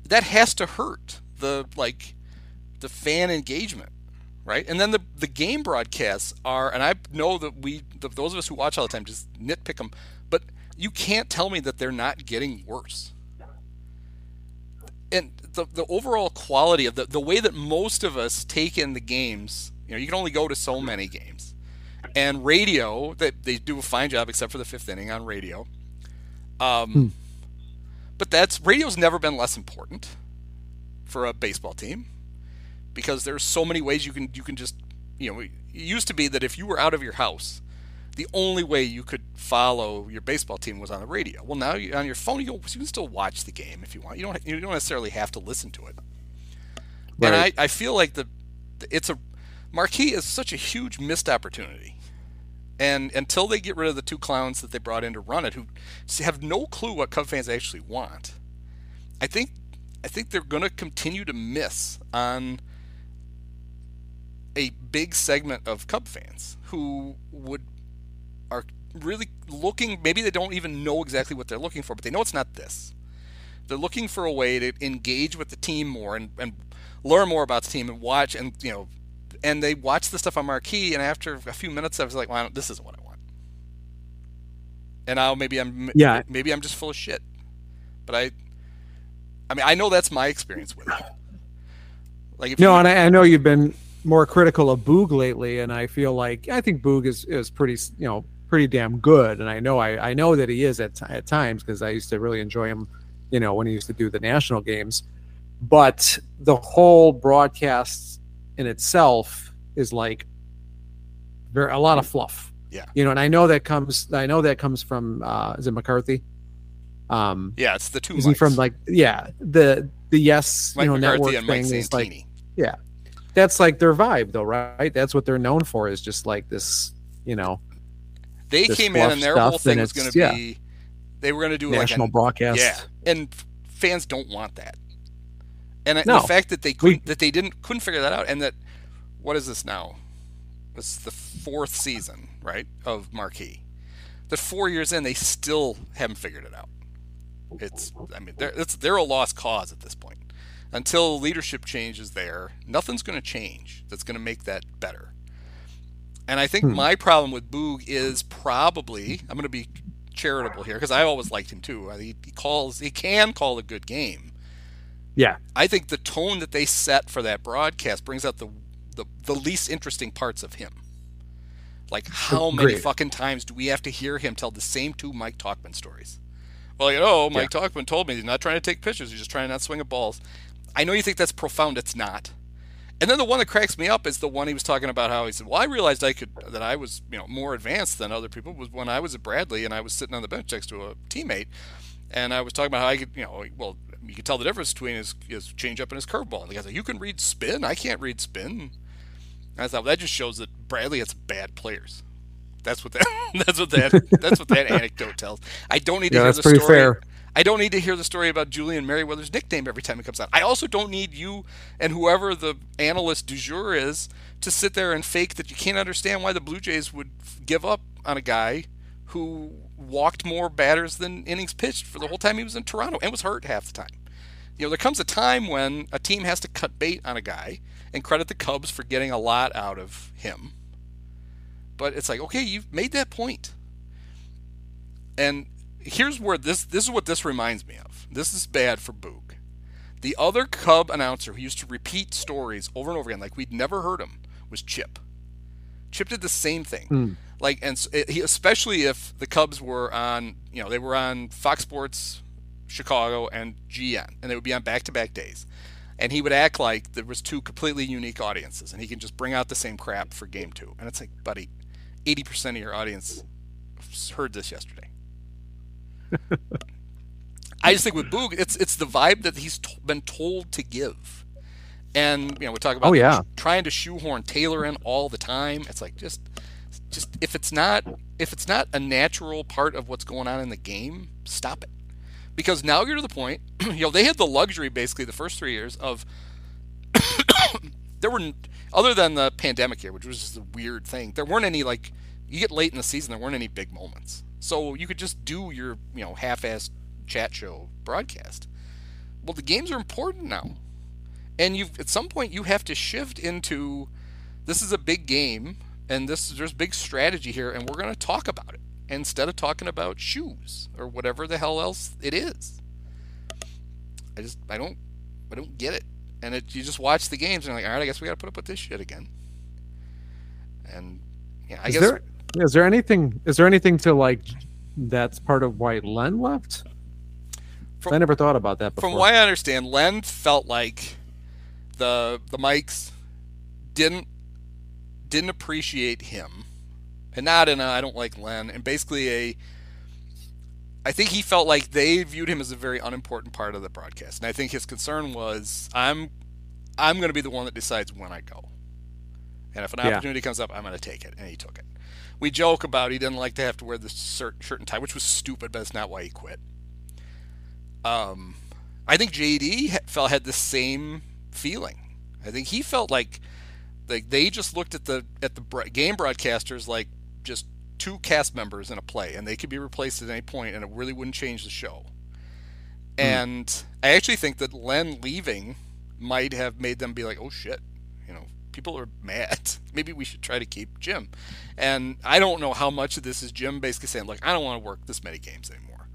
[SPEAKER 1] That has to hurt the like the fan engagement, right? And then the the game broadcasts are, and I know that we the, those of us who watch all the time just nitpick them, but you can't tell me that they're not getting worse and the, the overall quality of the, the way that most of us take in the games, you know, you can only go to so many games. And radio, they, they do a fine job, except for the fifth inning on radio. Um, hmm. But that's radio's never been less important for a baseball team. because there's so many ways you can you can just you know it used to be that if you were out of your house the only way you could follow your baseball team was on the radio. Well, now you, on your phone, you, you can still watch the game if you want. You don't you don't necessarily have to listen to it. Right. And I, I feel like the it's a Marquee is such a huge missed opportunity. And until they get rid of the two clowns that they brought in to run it, who have no clue what Cub fans actually want, I think I think they're going to continue to miss on a big segment of Cub fans who would are really looking, maybe they don't even know exactly what they're looking for, but they know it's not this. They're looking for a way to engage with the team more and, and learn more about the team and watch and, you know, and they watch the stuff on Marquee, and after a few minutes, I was like, well, this isn't what I want. And now maybe I'm, yeah, maybe I'm just full of shit. But I, I mean, I know that's my experience with it.
[SPEAKER 2] Like, no, you, and I, I know you've been more critical of Boog lately, and I feel like I think Boog is is pretty, you know, pretty damn good, and I know I, I know that he is at at times because I used to really enjoy him, you know, when he used to do the national games. But the whole broadcast in itself is like very a lot of fluff.
[SPEAKER 1] Yeah,
[SPEAKER 2] you know, and I know that comes I know that comes from uh, is it McCarthy?
[SPEAKER 1] Um, yeah, it's the two.
[SPEAKER 2] Is he from like yeah the the yes Mike you know McCarthy network thing is like yeah that's like their vibe though right that's what they're known for is just like this you know
[SPEAKER 1] they came in and their whole thing was going to yeah. be they were going to do a
[SPEAKER 2] national
[SPEAKER 1] like
[SPEAKER 2] broadcast.
[SPEAKER 1] Yeah, and fans don't want that. And no. the fact that they couldn't we, that they didn't couldn't figure that out, and that what is this now? This is the fourth season, right, of Marquee. That four years in, they still haven't figured it out. It's I mean they're it's they're a lost cause at this point. Until leadership changes there, nothing's going to change that's going to make that better. And I think hmm. my problem with Boog is probably I'm going to be charitable here because I always liked him too. He, he calls he can call a good game.
[SPEAKER 2] Yeah,
[SPEAKER 1] I think the tone that they set for that broadcast brings out the the, the least interesting parts of him. Like how many fucking times do we have to hear him tell the same two Mike Tauchman stories? Well, you know, Mike yeah. Tauchman told me he's not trying to take pitches; he's just trying to not swing at balls. I know you think that's profound. It's not. And then the one that cracks me up is the one he was talking about how he said, "Well, I realized I could that I was you know more advanced than other people was when I was at Bradley and I was sitting on the bench next to a teammate, and I was talking about how I could you know well you could tell the difference between his his changeup and his curveball. And the guy's like, "You can read spin. I can't read spin." And I thought well, that just shows that Bradley has bad players. That's what that that's what that that's what that anecdote tells. I don't need to yeah, hear the story. Fair. I don't need to hear the story about Julian Merryweather's nickname every time it comes out. I also don't need you and whoever the analyst du jour is to sit there and fake that you can't understand why the Blue Jays would give up on a guy who walked more batters than innings pitched for the whole time he was in Toronto and was hurt half the time. You know, there comes a time when a team has to cut bait on a guy and credit the Cubs for getting a lot out of him. But it's like, okay, you've made that point. And here's where this this is what this reminds me of. This is bad for Boog. The other Cub announcer who used to repeat stories over and over again, like we'd never heard him, was Chip. Chip did the same thing. Mm. Like, and eh, especially if the Cubs were on, you know, they were on Fox Sports, Chicago, and GN, and they would be on back-to-back days. And he would act like there was two completely unique audiences, and he can just bring out the same crap for Game Two. And it's like, buddy, eighty percent of your audience heard this yesterday. I just think with Boog, it's it's the vibe that he's t- been told to give, and you know we talk about
[SPEAKER 2] oh, yeah.
[SPEAKER 1] trying to shoehorn Taylor in all the time. It's like just just if it's not if it's not a natural part of what's going on in the game, stop it. Because now you're to the point, you know, they had the luxury basically the first three years of there were other than the pandemic year, which was just a weird thing. There weren't any like you get late in the season, there weren't any big moments. So you could just do your, you know, half-assed chat show broadcast. Well, the games are important now. And you at some point you have to shift into this is a big game and this there's big strategy here and we're going to talk about it instead of talking about shoes or whatever the hell else it is. I just I don't I don't get it. And it, you just watch the games and you're like, all right, I guess we got to put up with this shit again. And yeah, I
[SPEAKER 2] is
[SPEAKER 1] guess
[SPEAKER 2] there, is there anything? Is there anything to like? That's part of why Len left. From, I never thought about that. Before.
[SPEAKER 1] From what I understand, Len felt like the the mics didn't didn't appreciate him, and not in a I don't like Len, and basically a. I think he felt like they viewed him as a very unimportant part of the broadcast, and I think his concern was I'm I'm going to be the one that decides when I go, and if an
[SPEAKER 2] Yeah.
[SPEAKER 1] opportunity comes up, I'm going to take it, and he took it. We joke about he didn't like to have to wear the shirt, shirt and tie, which was stupid, but it's not why he quit. Um, I think JD felt had the same feeling. I think he felt like like they just looked at the at the game broadcasters like just two cast members in a play, and they could be replaced at any point, and it really wouldn't change the show. Hmm. And I actually think that Len leaving might have made them be like, "Oh shit," you know, people are mad. Maybe we should try to keep Jim. And I don't know how much of this is Jim basically saying, "Like, I don't want to work this many games anymore,"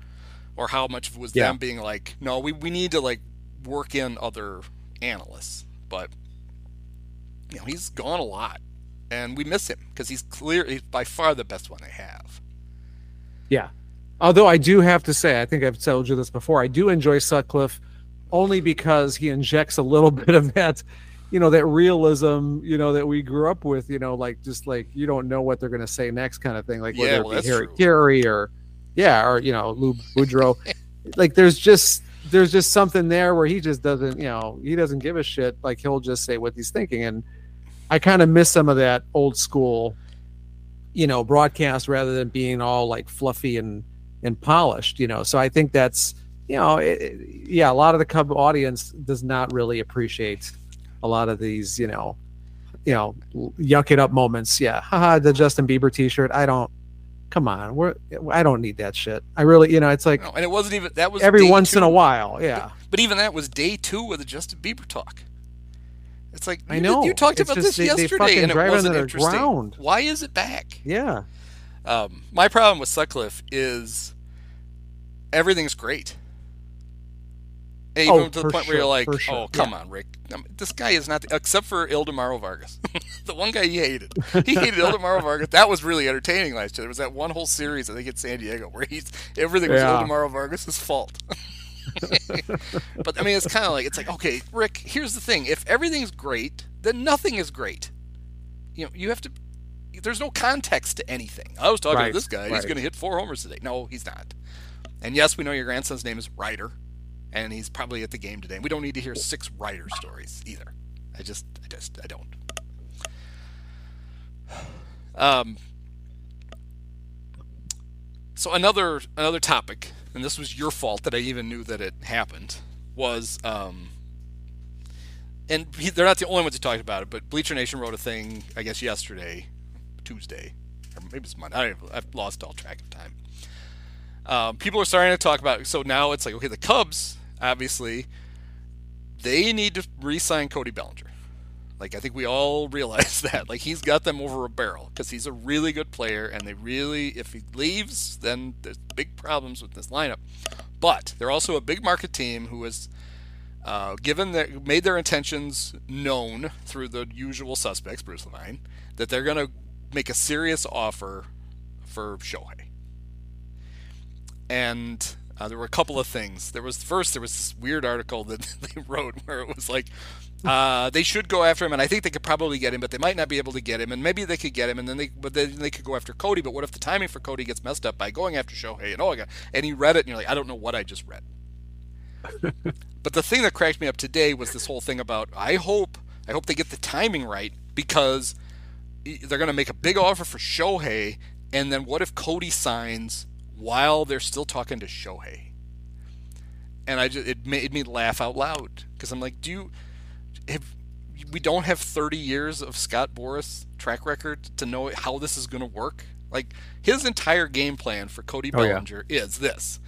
[SPEAKER 1] or how much of it was
[SPEAKER 2] Yeah.
[SPEAKER 1] them being like, "No, we we need to like work in other analysts." But you know, he's gone a lot, and we miss him because he's clear. He's by far the best one they have.
[SPEAKER 2] Yeah. Although I do have to say, I think I've told you this before, I do enjoy Sutcliffe only because he injects a little bit of that, you know, that realism, you know, that we grew up with, you know, like just like you don't know what they're going to say next kind of thing. Like
[SPEAKER 1] Yeah,
[SPEAKER 2] whether it
[SPEAKER 1] well,
[SPEAKER 2] be Harry
[SPEAKER 1] true.
[SPEAKER 2] Caray or, yeah, or, you know, Lou Boudreau. like there's just, there's just something there where he just doesn't, you know, he doesn't give a shit. Like he'll just say what he's thinking. And I kind of miss some of that old school, you know, broadcast rather than being all like fluffy and and polished, you know. So I think that's, you know, it, it- yeah, a lot of the Cub audience does not really appreciate a lot of these, you know, you know, yuck it up moments. Yeah, haha, the Justin Bieber T-shirt. I don't. Come on, we're. I don't need that shit. I really, you know, it's like
[SPEAKER 1] No, and it wasn't even that was
[SPEAKER 2] every once in a while. Yeah,
[SPEAKER 1] But even that was day two of the Justin Bieber talk. It's like
[SPEAKER 2] I
[SPEAKER 1] you,
[SPEAKER 2] know.
[SPEAKER 1] you talked
[SPEAKER 2] It's
[SPEAKER 1] about
[SPEAKER 2] just
[SPEAKER 1] this
[SPEAKER 2] they- they
[SPEAKER 1] yesterday,
[SPEAKER 2] fucking
[SPEAKER 1] and it wasn't interesting.
[SPEAKER 2] ground.
[SPEAKER 1] Why is it back?
[SPEAKER 2] yeah,
[SPEAKER 1] Um, my problem with Sutcliffe is everything's great. And even
[SPEAKER 2] Oh,
[SPEAKER 1] to the point where you're like,
[SPEAKER 2] sure,
[SPEAKER 1] "Oh, come
[SPEAKER 2] yeah.
[SPEAKER 1] on, Rick! This guy is not." The, except for Ildemaro Vargas, the one guy he hated. He hated Ildemaro Vargas. That was really entertaining last year. There was that one whole series I think at San Diego where he's everything was
[SPEAKER 2] Yeah.
[SPEAKER 1] Ildemaro Vargas' fault. but I mean, it's kind of like it's like, okay, Rick. Here's the thing: if everything's great, then nothing is great. You know, you have to. There's no context to anything. I was talking
[SPEAKER 2] Right,
[SPEAKER 1] to this guy. He's going to hit four homers today. No, he's not. And yes, we know your grandson's name is Ryder, and he's probably at the game today. We don't need to hear six Ryder stories either. I just, I just, I don't. Um. So another another topic, and this was your fault that I even knew that it happened, was um. And he, they're not the only ones who talked about it, but Bleacher Nation wrote a thing, I guess yesterday, Tuesday, or maybe it's Monday. I don't I've lost all track of time. Um, people are starting to talk about. So now it's like, okay, the Cubs obviously they need to re-sign Cody Bellinger. Like I think we all realize that. Like he's got them over a barrel because he's a really good player, and they really, if he leaves, then there's big problems with this lineup. But they're also a big market team who has uh, given their made their intentions known through the usual suspects, Bruce Levine, that they're going to make a serious offer for Shohei. And uh, there were a couple of things. There was first there was this weird article that they wrote where it was like uh, they should go after him, and I think they could probably get him, but they might not be able to get him, and maybe they could get him, and then they but then they could go after Cody. But what if the timing for Cody gets messed up by going after Shohei? And got and he read it, and you're like, I don't know what I just read. But the thing that cracked me up today was this whole thing about I hope I hope they get the timing right because they're going to make a big offer for Shohei, and then what if Cody signs while they're still talking to Shohei? And I just it made me laugh out loud because I'm like, do you have we don't have 30 years of Scott Boras track record to know how this is going to work? Like his entire game plan for Cody
[SPEAKER 2] Oh, yeah.
[SPEAKER 1] Bellinger is this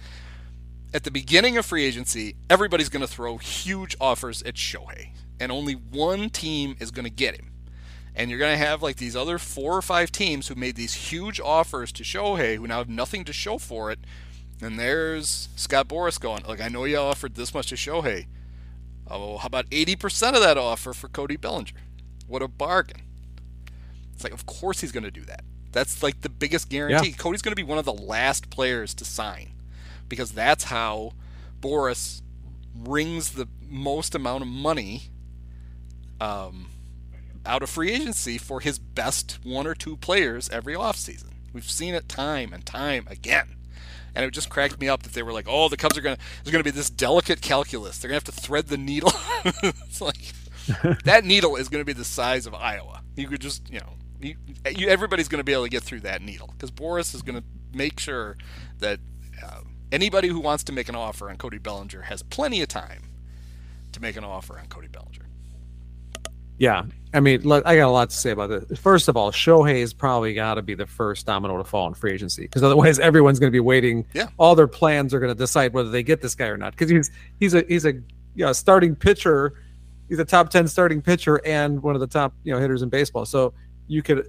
[SPEAKER 1] at the beginning of free agency, everybody's going to throw huge offers at Shohei, and only one team is going to get him. And you're going to have like these other four or five teams who made these huge offers to Shohei, who now have nothing to show for it. And there's Scott Boras going, like, I know you offered this much to Shohei. Oh, how about 80% of that offer for Cody Bellinger? What a bargain. It's like, of course he's going to do that. That's like the biggest guarantee. Cody's going to be one of the last players to sign because that's how Boras wrings the most amount of money um, out of free agency for his best one or two players every offseason. We've seen it time and time again. And it just cracked me up that they were like, "Oh, the Cubs are gonna there's gonna be this delicate calculus. They're gonna have to thread the needle." it's like that needle is gonna be the size of Iowa. You could just, you know, you, you everybody's gonna be able to get through that needle because Boras is gonna make sure that uh, anybody who wants to make an offer on Cody Bellinger has plenty of time to make an offer on Cody Bellinger.
[SPEAKER 2] Yeah, I mean, look, I got a lot to say about this. First of all, Shohei's probably got to be the first domino to fall in free agency because otherwise, everyone's going to be waiting.
[SPEAKER 1] Yeah.
[SPEAKER 2] all their plans are going to decide whether they get this guy or not because he's he's a he's a you know, starting pitcher. He's a top ten starting pitcher and one of the top you know hitters in baseball. So you could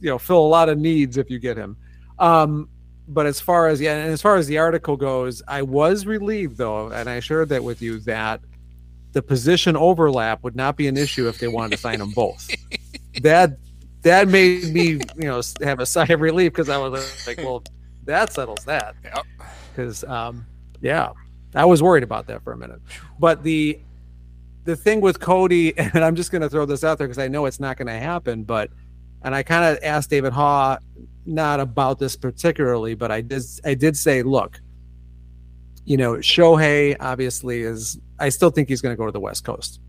[SPEAKER 2] you know fill a lot of needs if you get him. Um, but as far as yeah, and as far as the article goes, I was relieved though, and I shared that with you that the position overlap would not be an issue if they wanted to sign them both. that that made me, you know, have a sigh of relief because I was like, well, that settles that.
[SPEAKER 1] Yep.
[SPEAKER 2] Because, um, yeah, I was worried about that for a minute. But the the thing with Cody, and I'm just going to throw this out there because I know it's not going to happen, but and I kind of asked David Haugh not about this particularly, but I did I did say, look, you know, Shohei obviously is. I still think he's going to go to the West Coast.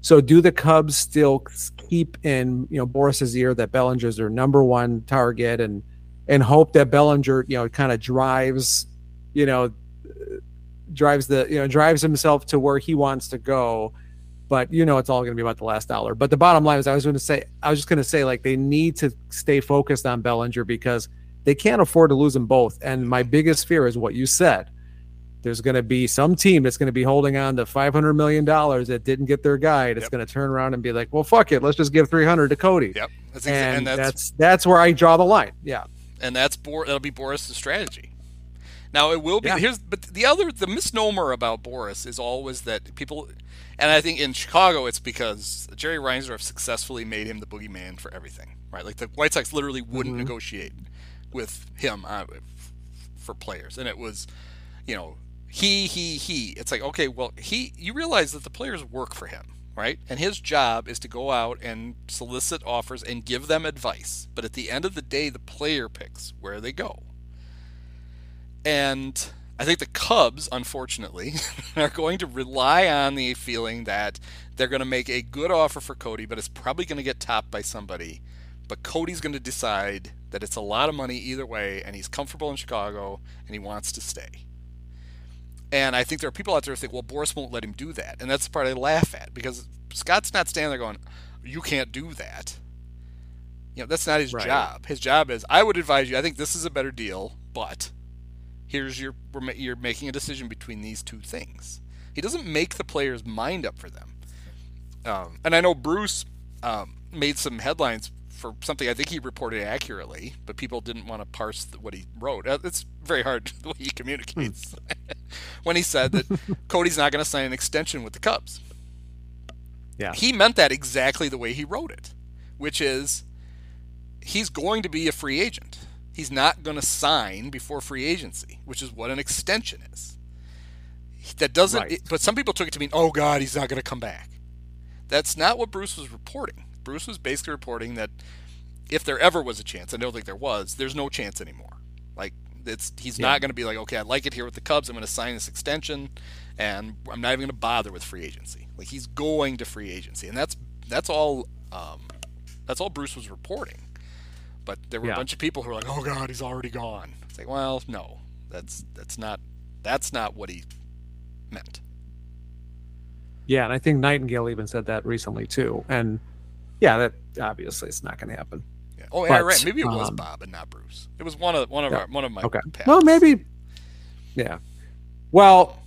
[SPEAKER 2] So, do the Cubs still keep in you know Boras's ear that Bellinger's their number one target, and and hope that Bellinger you know kind of drives, you know, drives the you know drives himself to where he wants to go. But you know, it's all going to be about the last dollar. But the bottom line is, I was going to say, I was just going to say, like they need to stay focused on Bellinger because they can't afford to lose them both. And my biggest fear is what you said there's going to be some team that's going to be holding on to 500 million dollars that didn't get their guy. That's
[SPEAKER 1] Yep.
[SPEAKER 2] going to turn around and be like, "Well, fuck it, let's just give 300 to Cody."
[SPEAKER 1] Yep. That's exa-
[SPEAKER 2] And,
[SPEAKER 1] and
[SPEAKER 2] that's,
[SPEAKER 1] that's
[SPEAKER 2] that's where I draw the line. Yeah,
[SPEAKER 1] and that's Bor- that'll be Boras' strategy. Now it will be
[SPEAKER 2] Yeah.
[SPEAKER 1] here's but the other the misnomer about Boras is always that people and I think in Chicago it's because Jerry Reinsdorf successfully made him the boogeyman for everything, right? Like the White Sox literally wouldn't negotiate with him uh, for players, and it was, you know, he he he. It's like okay, well he you realize that the players work for him, right? And his job is to go out and solicit offers and give them advice. But at the end of the day, the player picks where they go. And I think the Cubs, unfortunately, are going to rely on the feeling that they're going to make a good offer for Cody, but it's probably going to get topped by somebody. But Cody's going to decide that it's a lot of money either way, and he's comfortable in Chicago, and he wants to stay. And I think there are people out there who think, well, Boras won't let him do that. And that's the part I laugh at because Scott's not standing there going, you can't do that. You know, that's not his
[SPEAKER 2] Right.
[SPEAKER 1] job. His job is, I would advise you, I think this is a better deal, but here's your, you're making a decision between these two things. He doesn't make the player's mind up for them. Um, and I know Bruce um, made some headlines for something I think he reported accurately, but people didn't want to parse what he wrote. Uh, It's very hard the way he communicates. when he said that Cody's not going to sign an extension with the Cubs.
[SPEAKER 2] yeah,
[SPEAKER 1] He meant that exactly the way he wrote it, which is he's going to be a free agent. He's not going to sign before free agency, which is what an extension is. That doesn't,
[SPEAKER 2] Right.
[SPEAKER 1] it- but some people took it to mean, oh God, he's not going to come back. That's not what Bruce was reporting. Bruce was basically reporting that if there ever was a chance, I don't think there was, there's no chance anymore. It's he's
[SPEAKER 2] Yeah.
[SPEAKER 1] not going to be like, okay, I like it here with the Cubs. I'm going to sign this extension, and I'm not even going to bother with free agency. Like he's going to free agency, and that's that's all. Um, that's all Bruce was reporting. But there were
[SPEAKER 2] Yeah.
[SPEAKER 1] a bunch of people who were like, "Oh God, he's already gone." It's like, well, no, that's that's not that's not what he meant.
[SPEAKER 2] yeah. And I think Nightengale even said that recently too. And yeah, that obviously it's not going to happen.
[SPEAKER 1] Yeah. Oh, yeah,
[SPEAKER 2] But,
[SPEAKER 1] right. Maybe it was
[SPEAKER 2] um,
[SPEAKER 1] Bob and not Bruce. It was one of one of
[SPEAKER 2] Yeah.
[SPEAKER 1] our one of my
[SPEAKER 2] Okay.
[SPEAKER 1] pals.
[SPEAKER 2] Well, maybe. Yeah. Well,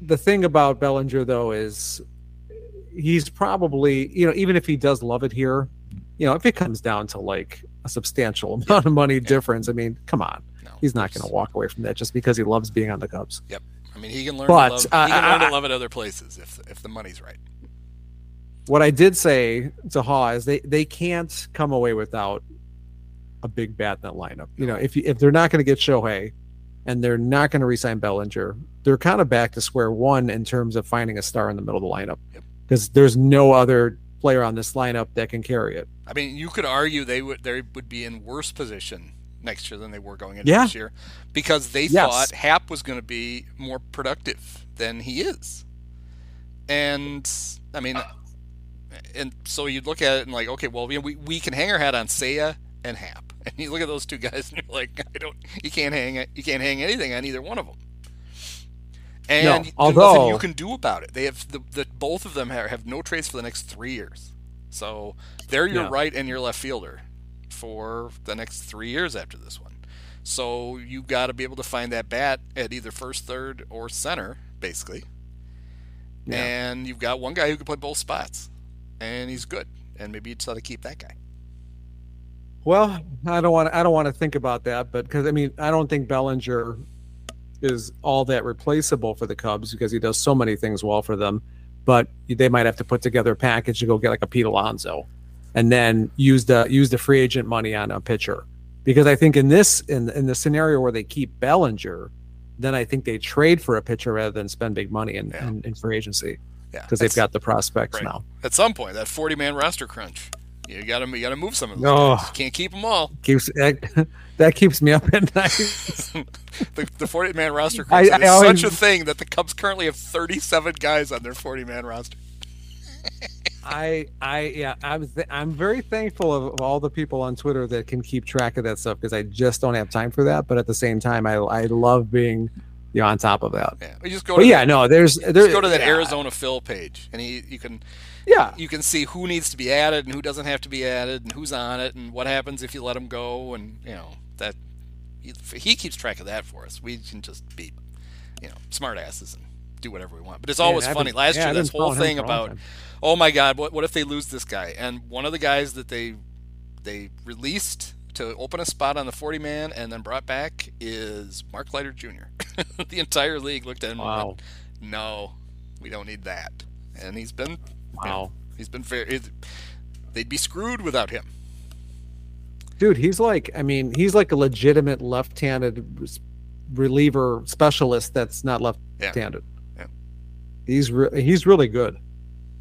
[SPEAKER 2] the thing about Bellinger though is he's probably you know even if he does love it here, you know if it comes down to like a substantial amount of money difference, I mean, come on,
[SPEAKER 1] No,
[SPEAKER 2] he's not going to walk away from that just because he loves being on the Cubs.
[SPEAKER 1] Yep. I mean, he can learn.
[SPEAKER 2] But,
[SPEAKER 1] to love,
[SPEAKER 2] uh,
[SPEAKER 1] he can learn
[SPEAKER 2] I-
[SPEAKER 1] to love it other places if if the money's right.
[SPEAKER 2] What I did say to Haugh is they they can't come away without a big bat in that lineup. You know, if you, if they're not going to get Shohei and they're not going to resign Bellinger, they're kind of back to square one in terms of finding a star in the middle of the lineup
[SPEAKER 1] Yep.
[SPEAKER 2] because there's no other player on this lineup that can carry it.
[SPEAKER 1] I mean, you could argue they would they would be in worse position next year than they were going into
[SPEAKER 2] Yeah.
[SPEAKER 1] this year because they
[SPEAKER 2] Yes.
[SPEAKER 1] thought Happ was going to be more productive than he is. And I mean, and so you'd look at it and like, okay, well, we, we, we can hang our hat on Seiya and Happ, and you look at those two guys and you're like, I don't, you can't hang it, you can't hang anything on either one of them. And
[SPEAKER 2] No,
[SPEAKER 1] there's nothing you can do about it. They have the, the both of them have, have no trades for the next three years. So they're your
[SPEAKER 2] Yeah.
[SPEAKER 1] right and your left fielder for the next three years after this one. So you've got to be able to find that bat at either first, third, or center, basically.
[SPEAKER 2] Yeah.
[SPEAKER 1] And you've got one guy who can play both spots, and he's good. And maybe you just ought to keep that guy.
[SPEAKER 2] Well, I don't want I don't want to think about that, but because I mean I don't think Bellinger is all that replaceable for the Cubs because he does so many things well for them. But they might have to put together a package to go get like a Pete Alonso, and then use the use the free agent money on a pitcher. Because I think in this in in the scenario where they keep Bellinger, then I think they trade for a pitcher rather than spend big money in
[SPEAKER 1] Yeah.
[SPEAKER 2] in, in free agency
[SPEAKER 1] Yeah,
[SPEAKER 2] because they've got the prospects
[SPEAKER 1] right.
[SPEAKER 2] now.
[SPEAKER 1] at some point that 40 man roster crunch. You got to you got to move some of them. You can't keep them all.
[SPEAKER 2] Keeps that, that keeps me up at night.
[SPEAKER 1] The, the 40 man roster crunch
[SPEAKER 2] I
[SPEAKER 1] is
[SPEAKER 2] always-
[SPEAKER 1] such a thing that the Cubs currently have 37 guys on their 40 man roster.
[SPEAKER 2] I I yeah I'm th- I'm very thankful of, of all the people on Twitter that can keep track of that stuff because I just don't have time for that. But at the same time, I I love being you know on top of that.
[SPEAKER 1] Yeah, you just go.
[SPEAKER 2] But
[SPEAKER 1] to
[SPEAKER 2] yeah, no, there's
[SPEAKER 1] just
[SPEAKER 2] there.
[SPEAKER 1] go to that
[SPEAKER 2] yeah,
[SPEAKER 1] Arizona Phil page, and he you can
[SPEAKER 2] Yeah,
[SPEAKER 1] you can see who needs to be added and who doesn't have to be added, and who's on it, and what happens if you let them go, and you know that he, he keeps track of that for us. We can just be you know smart asses and do whatever we want. But it's always
[SPEAKER 2] I've
[SPEAKER 1] funny.
[SPEAKER 2] been-
[SPEAKER 1] Last
[SPEAKER 2] yeah,
[SPEAKER 1] year, this whole thing
[SPEAKER 2] for a long
[SPEAKER 1] about
[SPEAKER 2] time.
[SPEAKER 1] oh my god, what what if they lose this guy? And one of the guys that they they released to open a spot on the 40 man and then brought back is Mark Leiter Jr. the entire league looked at him and
[SPEAKER 2] Wow.
[SPEAKER 1] went, "No, we don't need that." And he's been
[SPEAKER 2] Wow.
[SPEAKER 1] he's been fair. he's- They'd be screwed without him.
[SPEAKER 2] dude, he's like I mean he's like a legitimate left-handed reliever specialist that's not left-handed.
[SPEAKER 1] Yeah.
[SPEAKER 2] He's re- he's really good.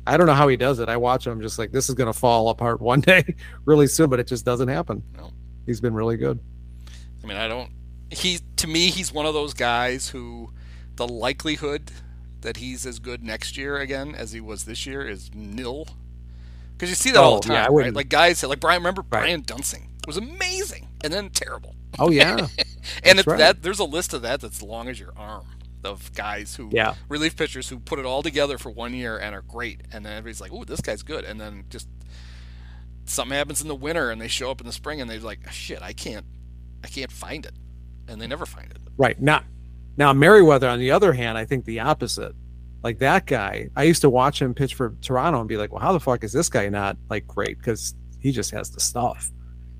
[SPEAKER 2] I don't know how he does it. I watch him I'm just like this is gonna fall apart one day really soon, but it just doesn't happen.
[SPEAKER 1] No.
[SPEAKER 2] He's been really good.
[SPEAKER 1] I mean, I don't. He to me, he's one of those guys who the likelihood that he's as good next year again as he was this year is nil. Because you see that all
[SPEAKER 2] Oh,
[SPEAKER 1] the
[SPEAKER 2] yeah,
[SPEAKER 1] time, right? Like guys, like Brian. Remember
[SPEAKER 2] Right.
[SPEAKER 1] Brian Duensing was amazing and then terrible.
[SPEAKER 2] Oh yeah.
[SPEAKER 1] and
[SPEAKER 2] right.
[SPEAKER 1] that there's a list of that that's long as your arm of guys who
[SPEAKER 2] Yeah.
[SPEAKER 1] relief pitchers who put it all together for one year and are great, and then everybody's like, "Ooh, this guy's good," and then just something happens in the winter and they show up in the spring and they're like, "Shit, I can't, I can't find it," and they never find it.
[SPEAKER 2] Right. Now, now Merryweather, on the other hand, I think the opposite. Like that guy, I used to watch him pitch for Toronto and be like, well, how the fuck is this guy not like great? Because he just has the stuff.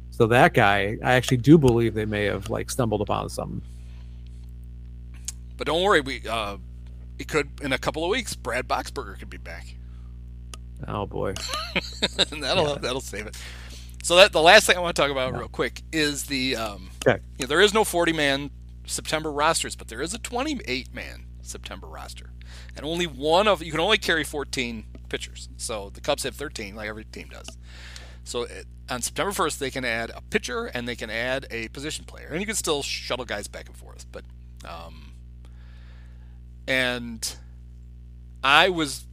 [SPEAKER 2] So that guy, I actually do believe they may have like stumbled upon something.
[SPEAKER 1] But don't worry, we uh, it could in a couple of weeks. Brad Boxberger could be back,
[SPEAKER 2] Oh boy.
[SPEAKER 1] that'll that'll save it. So that the last thing I want to talk about real quick is the um,
[SPEAKER 2] Okay.
[SPEAKER 1] you know, there is no 40 man September rosters, but there is a 28 man September roster, and only one of you can only carry 14 pitchers. So the Cubs have 13, like every team does. So it, on September 1st, they can add a pitcher and they can add a position player, and you can still shuttle guys back and forth. But um, and I was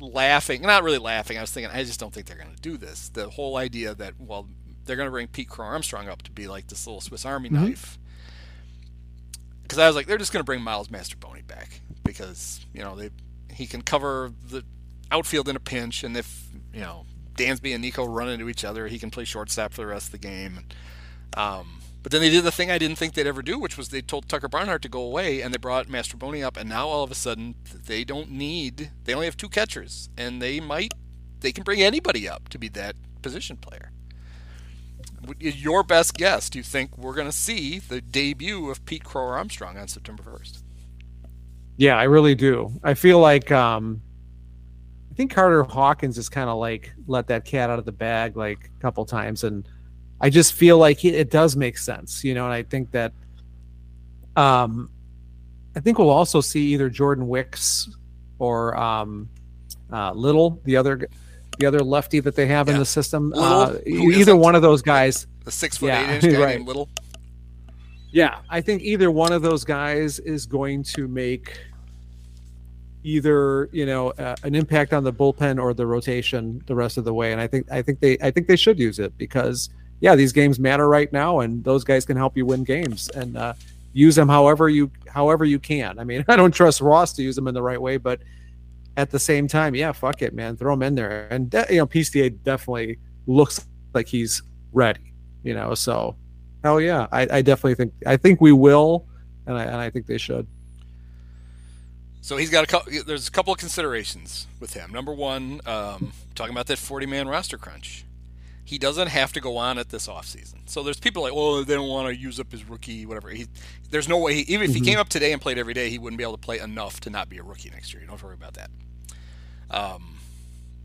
[SPEAKER 1] laughing, not really laughing. I was thinking, I just don't think they're going to do this. The whole idea that well, they're going to bring Pete Crow Armstrong up to be like this little Swiss Army knife. Because I was like, they're just going to bring Miles Mastrobuoni back because you know they he can cover the outfield in a pinch, and if you know Dansby and Nico run into each other, he can play shortstop for the rest of the game. Um, but then they did the thing I didn't think they'd ever do, which was they told Tucker Barnhart to go away, and they brought Mastrobuoni up, and now all of a sudden they don't need. They only have two catchers, and they might they can bring anybody up to be that position player. Your best guess? Do you think we're going to see the debut of Pete Crow Armstrong on September first?
[SPEAKER 2] Yeah, I really do. I feel like um I think Carter Hawkins is kind of like let that cat out of the bag like a couple times and I just feel like it, it does make sense, you know, and I think that um I think we'll also see either Jordan Wicks or um uh Little, the other the other lefty that they have in the system. Uh, either one of those guys.
[SPEAKER 1] The six foot
[SPEAKER 2] Yeah,
[SPEAKER 1] eight inch guy
[SPEAKER 2] right.
[SPEAKER 1] named Little.
[SPEAKER 2] Yeah, I think either one of those guys is going to make either you know uh, an impact on the bullpen or the rotation the rest of the way. And I think I think they I think they should use it because yeah, these games matter right now, and those guys can help you win games and uh, use them however you however you can. I mean, I don't trust Ross to use them in the right way, but at the same time, yeah, fuck it, man, throw him in there. And de- you know, PCA definitely looks like he's ready. You know, so hell yeah, I, I definitely think I think we will, and I and I think they should.
[SPEAKER 1] So he's got a couple. There's a couple of considerations with him. Number one, um, talking about that 40 man roster crunch. He doesn't have to go on it this offseason. So there's people like, oh, they don't want to use up his rookie, whatever. He, there's no way. He, even if he came up today and played every day, he wouldn't be able to play enough to not be a rookie next year. You don't have to worry about that. Um,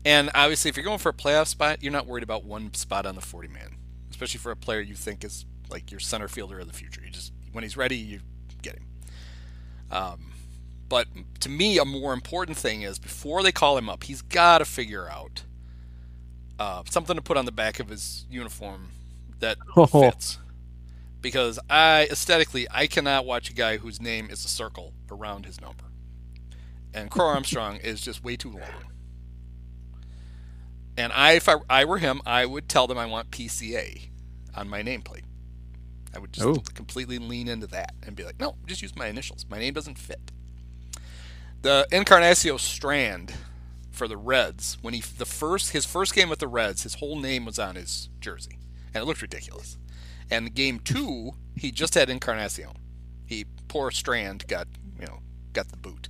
[SPEAKER 1] and obviously, if you're going for a playoff spot, you're not worried about one spot on the 40 man, especially for a player you think is like your center fielder of the future. You just when he's ready, you get him. Um, but to me, a more important thing is before they call him up, he's got to figure out uh, something to put on the back of his uniform that
[SPEAKER 2] Oh.
[SPEAKER 1] fits. Because I aesthetically, I cannot watch a guy whose name is a circle around his number, and Crow Armstrong is just way too long. And I, if I, I were him, I would tell them I want PCA on my nameplate. I would just
[SPEAKER 2] Oh.
[SPEAKER 1] completely lean into that and be like, no, just use my initials. My name doesn't fit. The Encarnacio Strand for the Reds, when he the first his first game with the Reds, his whole name was on his jersey, and it looked ridiculous. And game two, he just had Encarnacion. He poor Strand got you know got the boot.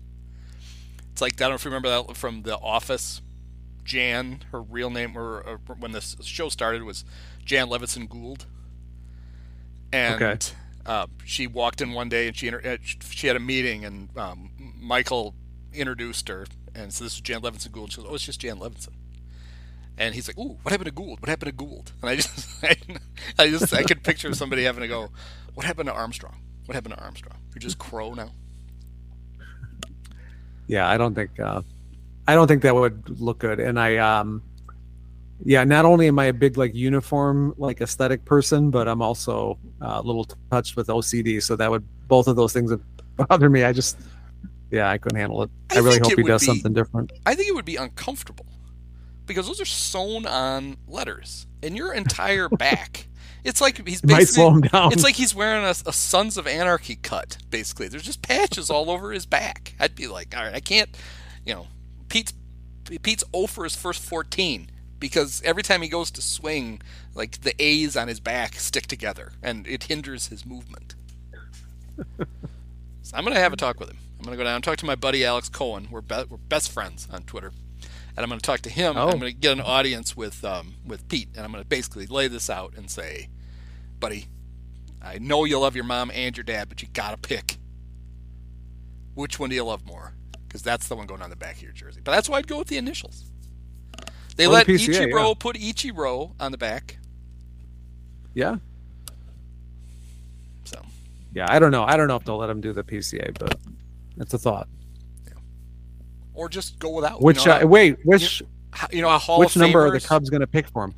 [SPEAKER 1] It's like I don't know if you remember that from The Office. Jan, her real name, or, or when the show started, was Jan Levinson Gould. And
[SPEAKER 2] Okay.
[SPEAKER 1] uh, she walked in one day and she inter- uh, she had a meeting and um, Michael introduced her and so this is Jan Levinson Gould. She goes, "Oh, it's just Jan Levinson." And he's like, "Ooh, what happened to Gould? What happened to Gould?" And I just, I, I just, I could picture somebody having to go, "What happened to Armstrong? What happened to Armstrong? You're just Crow now."
[SPEAKER 2] Yeah, I don't think uh, I don't think that would look good. And I um yeah, not only am I a big like uniform like aesthetic person, but I'm also uh, a little touched with OCD, so that would both of those things would bother me. I just yeah, I couldn't handle it. I,
[SPEAKER 1] I
[SPEAKER 2] really hope he does
[SPEAKER 1] be-
[SPEAKER 2] something different.
[SPEAKER 1] I think it would be uncomfortable because those are sewn on letters, and your entire back. It's like he's
[SPEAKER 2] It might
[SPEAKER 1] basically.
[SPEAKER 2] slow him down.
[SPEAKER 1] It's like he's wearing a, a Sons of Anarchy cut. Basically, there's just patches all over his back. I'd be like, all right, I can't. You know, Pete's Pete's 0 for his first 14 because every time he goes to swing, like the A's on his back stick together, and it hinders his movement. So I'm gonna have a talk with him. I'm gonna go down and talk to my buddy Alex Cohen. We're be- we're best friends on Twitter, and I'm gonna talk to him.
[SPEAKER 2] Oh.
[SPEAKER 1] I'm gonna get an audience with um, with Pete, and I'm gonna basically lay this out and say, buddy, I know you love your mom and your dad, but you gotta pick. Which one do you love more? Because that's the one going on the back of your jersey. But that's why I'd go with the initials. They
[SPEAKER 2] Or the
[SPEAKER 1] let
[SPEAKER 2] PCA,
[SPEAKER 1] Ichiro
[SPEAKER 2] yeah.
[SPEAKER 1] put Ichiro on the back.
[SPEAKER 2] Yeah.
[SPEAKER 1] So
[SPEAKER 2] Yeah, I don't know. I don't know if they'll let him do the PCA, but it's a thought.
[SPEAKER 1] or just go without.
[SPEAKER 2] Which
[SPEAKER 1] you know,
[SPEAKER 2] uh, wait, which
[SPEAKER 1] you know, a Hall
[SPEAKER 2] which number are the Cubs going to pick for him?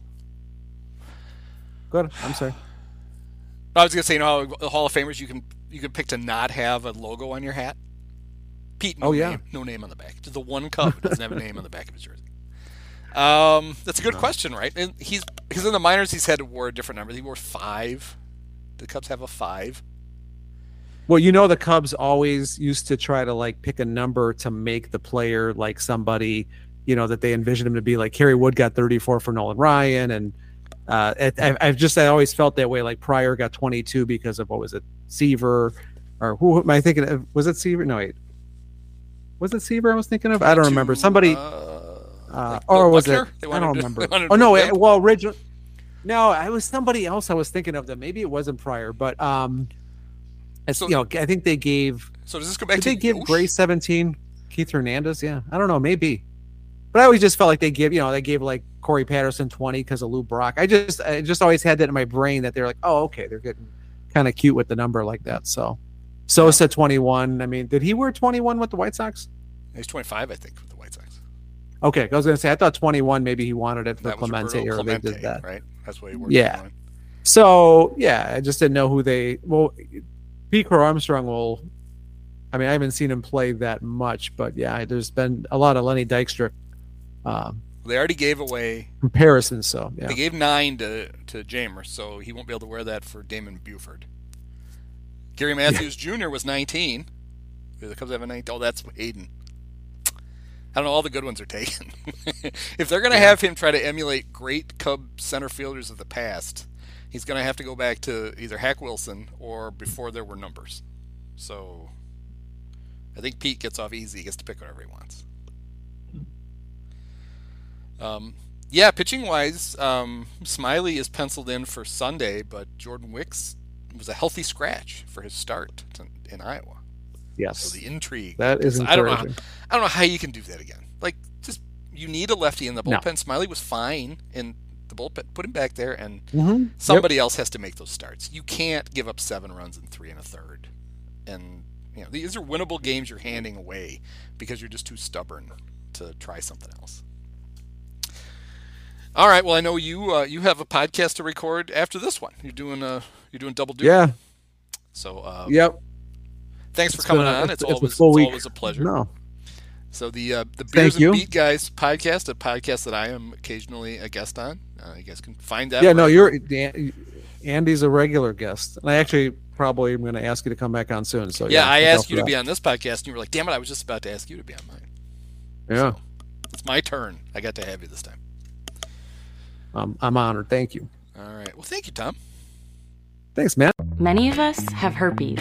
[SPEAKER 2] Good. I'm sorry.
[SPEAKER 1] I was gonna say, you know, the Hall of Famers you can you can pick to not have a logo on your hat. Pete, no
[SPEAKER 2] Oh, yeah.
[SPEAKER 1] name, no name on the back. The one Cub doesn't have a name on the back of his jersey. Um, that's a good question, right? And he's because in the minors he's had to wear a different number. He wore five. The Cubs have a five.
[SPEAKER 2] Well, you know the Cubs always used to try to like pick a number to make the player like somebody, you know, that they envisioned him to be. Like Kerry Wood got 34 for Nolan Ryan, and uh, I, I've just I always felt that way. Like Prior got 22 because of what was it, Seaver, or who am I thinking of? Was it Seaver? No, wait, was it Seaver? I was thinking of. I don't remember. Somebody,
[SPEAKER 1] uh,
[SPEAKER 2] uh, or was
[SPEAKER 1] Buckner?
[SPEAKER 2] it? I don't
[SPEAKER 1] to-
[SPEAKER 2] remember. Oh no, it, well, original. No, it was somebody else I was thinking of. That maybe it wasn't Prior, but um, it's,
[SPEAKER 1] So-
[SPEAKER 2] you know, I think they gave
[SPEAKER 1] So does this go back
[SPEAKER 2] did
[SPEAKER 1] to
[SPEAKER 2] they give
[SPEAKER 1] Yosh?
[SPEAKER 2] Gray 17 Keith Hernandez? Yeah. I don't know. Maybe. But I always just felt like they give, you know, they gave like Corey Patterson 20 because of Lou Brock. I just, I just always had that in my brain that they're like, oh, okay, they're getting kind of cute with the number like that. So Sosa 21. I mean, did he wear 21 with the White Sox?
[SPEAKER 1] He's 25, I think, with the White Sox.
[SPEAKER 2] Okay, I was gonna say I thought 21 maybe he wanted it for
[SPEAKER 1] That
[SPEAKER 2] Clemente or they did that.
[SPEAKER 1] right? That's what he worked
[SPEAKER 2] Yeah. So yeah, I just didn't know who they. Well, Pete Armstrong will. I mean, I haven't seen him play that much, but yeah, there's been a lot of Lenny Dykstra um,
[SPEAKER 1] They already gave away.
[SPEAKER 2] comparisons. So yeah,
[SPEAKER 1] They gave nine to to Jeimer, so he won't be able to wear that for Damon Buford. Gary Matthews Jr. was 19. Do The Cubs have a 19. Oh, that's Aiden. I don't know. All the good ones are taken. if they're going to have him try to emulate great Cub center fielders of the past, he's going to have to go back to either Hack Wilson or before there were numbers. So I think Pete gets off easy. He gets to pick whatever he wants. Um, yeah, pitching wise, um, Smyly is penciled in for Sunday, but Jordan Wicks was a healthy scratch for his start to, in Iowa.
[SPEAKER 2] yes,
[SPEAKER 1] So the intrigue.
[SPEAKER 2] that is
[SPEAKER 1] I don't know.
[SPEAKER 2] encouraging.
[SPEAKER 1] I don't know how you can do that again. Like, just you need a lefty in the
[SPEAKER 2] No.
[SPEAKER 1] bullpen. Smyly was fine in the bullpen. Put him back there, and
[SPEAKER 2] Mhm.
[SPEAKER 1] somebody else has to make those starts. You can't give up seven runs in three and a third. And you know these are winnable games you're handing away because you're just too stubborn to try something else. All right. Well, I know you uh, you have a podcast to record after this one. You're doing a you're doing double duty.
[SPEAKER 2] Yeah.
[SPEAKER 1] So uh,
[SPEAKER 2] Yep.
[SPEAKER 1] thanks for
[SPEAKER 2] It's
[SPEAKER 1] coming
[SPEAKER 2] been a-
[SPEAKER 1] on.
[SPEAKER 2] it's-
[SPEAKER 1] It's, always it's always a pleasure.
[SPEAKER 2] No.
[SPEAKER 1] So the uh, the
[SPEAKER 2] Thank
[SPEAKER 1] Beers and
[SPEAKER 2] you.
[SPEAKER 1] Beat Guys podcast, a podcast that I am occasionally a guest on. Uh, you guys can find that.
[SPEAKER 2] Yeah. No,
[SPEAKER 1] wherever-
[SPEAKER 2] you're Andy's a regular guest, and I actually probably am going to ask you to come back on soon. So
[SPEAKER 1] yeah, I asked you to
[SPEAKER 2] that.
[SPEAKER 1] be on this podcast, and you were like, "Damn it, I was just about to ask you to be on mine."
[SPEAKER 2] Yeah.
[SPEAKER 1] It's my turn. I got to have you this time.
[SPEAKER 2] Um, I'm honored. Thank you.
[SPEAKER 1] All right. Well, thank you, Tom.
[SPEAKER 2] Thanks, man.
[SPEAKER 3] Many of us have herpes.